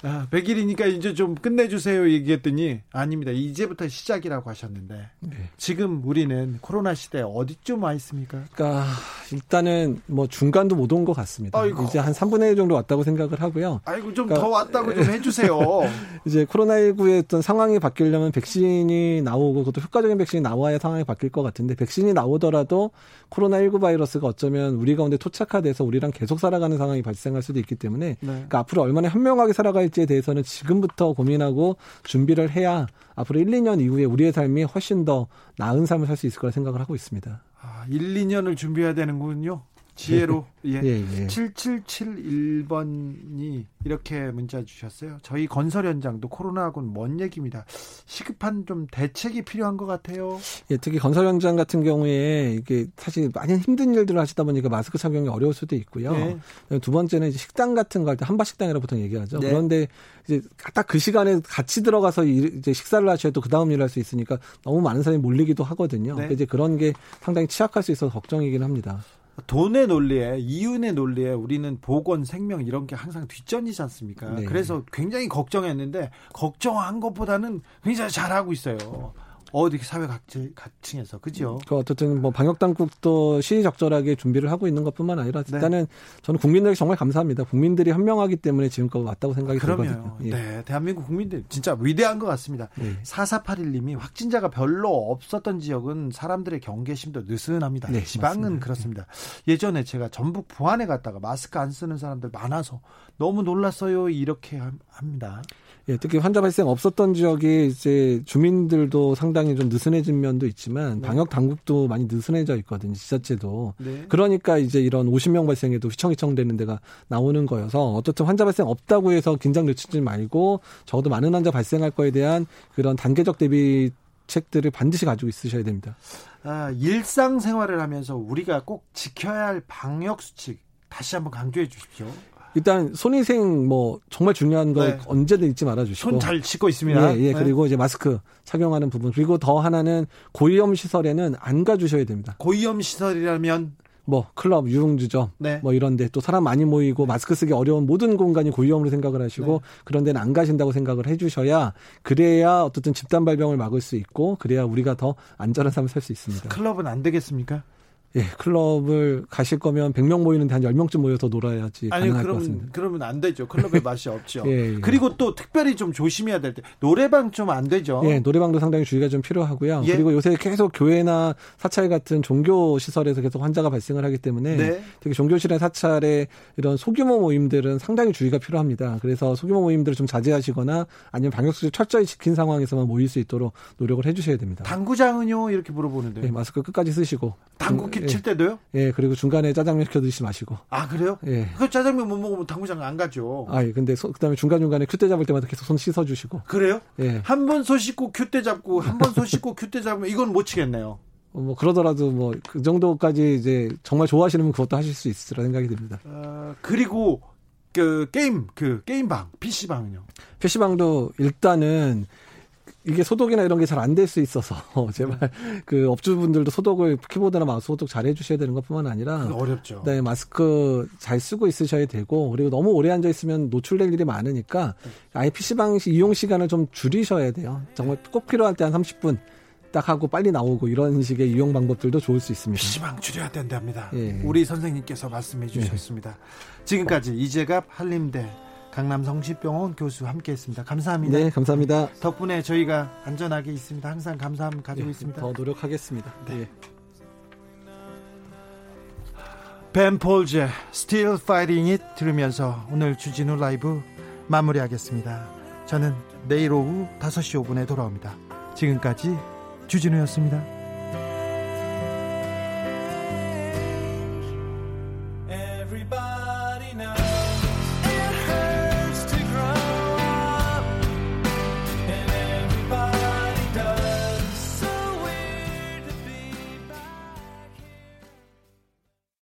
[SPEAKER 1] 아, 100일이니까 이제 좀 끝내주세요 얘기했더니 아닙니다. 이제부터 시작이라고 하셨는데 네. 지금 우리는 코로나 시대 어디쯤 와 있습니까?
[SPEAKER 7] 그러니까 일단은 뭐 중간도 못 온 것 같습니다. 아이고. 이제 한 3분의 1 정도 왔다고 생각을 하고요.
[SPEAKER 1] 아이고 좀더 그러니까 왔다고 좀 해주세요.
[SPEAKER 7] 이제 코로나19의 어떤 상황이 바뀌려면 백신이 나오고 그것도 효과적인 백신이 나와야 상황이 바뀔 것 같은데 백신이 나오더라도 코로나19 바이러스가 어쩌면 우리 가운데 토착화돼서 우리랑 계속 살아가는 상황이 발생할 수도 있기 때문에 네. 그러니까 앞으로 얼마나 현명하게 살아갈지에 대해서는 지금부터 고민하고 준비를 해야 앞으로 1, 2년 이후에 우리의 삶이 훨씬 더 나은 삶을 살 수 있을 거라 생각을 하고 있습니다.
[SPEAKER 1] 아, 1, 2년을 준비해야 되는군요. 지혜로 예. 예, 예. 7771번이 이렇게 문자 주셨어요. 저희 건설 현장도 코로나하고는 먼 얘기입니다. 시급한 좀 대책이 필요한 것 같아요.
[SPEAKER 7] 예, 특히 건설 현장 같은 경우에 이게 사실 많이 힘든 일들을 하시다 보니까 마스크 착용이 어려울 수도 있고요. 네. 두 번째는 이제 식당 같은 거 할 때 한바 식당이라고 보통 얘기하죠. 네. 그런데 이제 딱 그 시간에 같이 들어가서 이제 식사를 하셔야 또 그 다음 일을 할 수 있으니까 너무 많은 사람이 몰리기도 하거든요. 네. 이제 그런 게 상당히 취약할 수 있어서 걱정이긴 합니다.
[SPEAKER 1] 돈의 논리에 이윤의 논리에 우리는 보건 생명 이런 게 항상 뒷전이지 않습니까? 네. 그래서 굉장히 걱정했는데 걱정한 것보다는 굉장히 잘하고 있어요. 어디 사회 각지, 각층에서 그죠?
[SPEAKER 7] 그 어쨌든 뭐 방역 당국도 시의적절하게 준비를 하고 있는 것뿐만 아니라 네. 일단은 네. 저는 국민들에게 정말 감사합니다. 국민들이 현명하기 때문에 지금까지 왔다고 생각이 들거든요.
[SPEAKER 1] 예. 네, 대한민국 국민들 진짜 위대한 것 같습니다. 네. 4481님이 확진자가 별로 없었던 지역은 사람들의 경계심도 느슨합니다. 네, 지방은 맞습니다. 그렇습니다. 예전에 제가 전북 부안에 갔다가 마스크 안 쓰는 사람들 많아서 너무 놀랐어요. 이렇게 합니다.
[SPEAKER 7] 예, 특히 환자 발생 없었던 지역이 이제 주민들도 상당히 좀 느슨해진 면도 있지만 네. 방역 당국도 많이 느슨해져 있거든요. 지자체도. 네. 그러니까 이제 이런 50명 발생에도 휘청휘청 되는 데가 나오는 거여서 어떻든 환자 발생 없다고 해서 긴장 늦추지 말고 적어도 많은 환자 발생할 거에 대한 그런 단계적 대비 책들을 반드시 가지고 있으셔야 됩니다.
[SPEAKER 1] 아, 일상생활을 하면서 우리가 꼭 지켜야 할 방역 수칙 다시 한번 강조해 주십시오.
[SPEAKER 7] 일단 손위생 뭐 정말 중요한 거 네. 언제든 잊지 말아 주시고
[SPEAKER 1] 손 잘 씻고 있습니다.
[SPEAKER 7] 예, 예. 네. 그리고 이제 마스크 착용하는 부분 그리고 더 하나는 고위험 시설에는 안 가주셔야 됩니다.
[SPEAKER 1] 고위험 시설이라면
[SPEAKER 7] 뭐 클럽, 유흥주점, 네. 뭐 이런데 또 사람 많이 모이고 마스크 쓰기 어려운 모든 공간이 고위험으로 생각을 하시고 네. 그런 데는 안 가신다고 생각을 해주셔야 그래야 어떻든 집단 발병을 막을 수 있고 그래야 우리가 더 안전한 삶을 살 수 있습니다.
[SPEAKER 1] 클럽은 안 되겠습니까?
[SPEAKER 7] 예, 클럽을 가실 거면 100명 모이는데 한 10명쯤 모여서 놀아야지 아니, 그럼.
[SPEAKER 1] 그러면 안 되죠. 클럽의 맛이 없죠. 예, 예. 그리고 또 특별히 좀 조심해야 될 때 노래방 좀 안 되죠.
[SPEAKER 7] 예, 노래방도 상당히 주의가 좀 필요하고요. 예. 그리고 요새 계속 교회나 사찰 같은 종교 시설에서 계속 환자가 발생을 하기 때문에 네. 특히 종교실의 사찰의 이런 소규모 모임들은 상당히 주의가 필요합니다. 그래서 소규모 모임들을 좀 자제하시거나 아니면 방역수칙 철저히 지킨 상황에서만 모일 수 있도록 노력을 해주셔야 됩니다.
[SPEAKER 1] 당구장은요 이렇게 물어보는데.
[SPEAKER 7] 예, 마스크 끝까지 쓰시고.
[SPEAKER 1] 당구 예. 칠 때도요?
[SPEAKER 7] 예, 그리고 중간에 짜장면 시켜 드시지 마시고.
[SPEAKER 1] 아, 그래요? 예. 그 짜장면 못 먹으면 당구장 안 가죠.
[SPEAKER 7] 아, 예. 근데 소, 그다음에 중간중간에 큐대 잡을 때마다 계속 손 씻어 주시고.
[SPEAKER 1] 그래요? 예. 한 번 손 씻고 큐대 잡고 한 번 손 씻고 큐대 잡으면 이건 못 치겠네요.
[SPEAKER 7] 어, 뭐 그러더라도 뭐 그 정도까지 이제 정말 좋아하시는 그것도 하실 수 있으리라 생각이 듭니다.
[SPEAKER 1] 어, 그리고 그 게임 그 게임방 PC방은요.
[SPEAKER 7] PC방도 일단은 이게 소독이나 이런 게 잘 안 될 수 있어서 제발 그 업주분들도 소독을 키보드나 마우스 소독 잘 해주셔야 되는 것뿐만 아니라
[SPEAKER 1] 어렵죠.
[SPEAKER 7] 네 마스크 잘 쓰고 있으셔야 되고 그리고 너무 오래 앉아 있으면 노출될 일이 많으니까 아예 PC방 이용 시간을 좀 줄이셔야 돼요. 정말 꼭 필요할 때 한 30분 딱 하고 빨리 나오고 이런 식의 이용 방법들도 좋을 수 있습니다.
[SPEAKER 1] PC방 줄여야 된답니다. 예. 우리 선생님께서 말씀해 주셨습니다. 예. 지금까지 이재갑 한림대 강남 성시병원 교수 함께했습니다. 감사합니다.
[SPEAKER 7] 네, 감사합니다.
[SPEAKER 1] 덕분에 저희가 안전하게 있습니다. 항상 감사함 가지고 네, 있습니다.
[SPEAKER 7] 더 노력하겠습니다. 네.
[SPEAKER 1] 벤 폴제 Still Fighting It 들으면서 오늘 주진우 라이브 마무리하겠습니다. 저는 내일 오후 5시 5분에 돌아옵니다. 지금까지 주진우였습니다.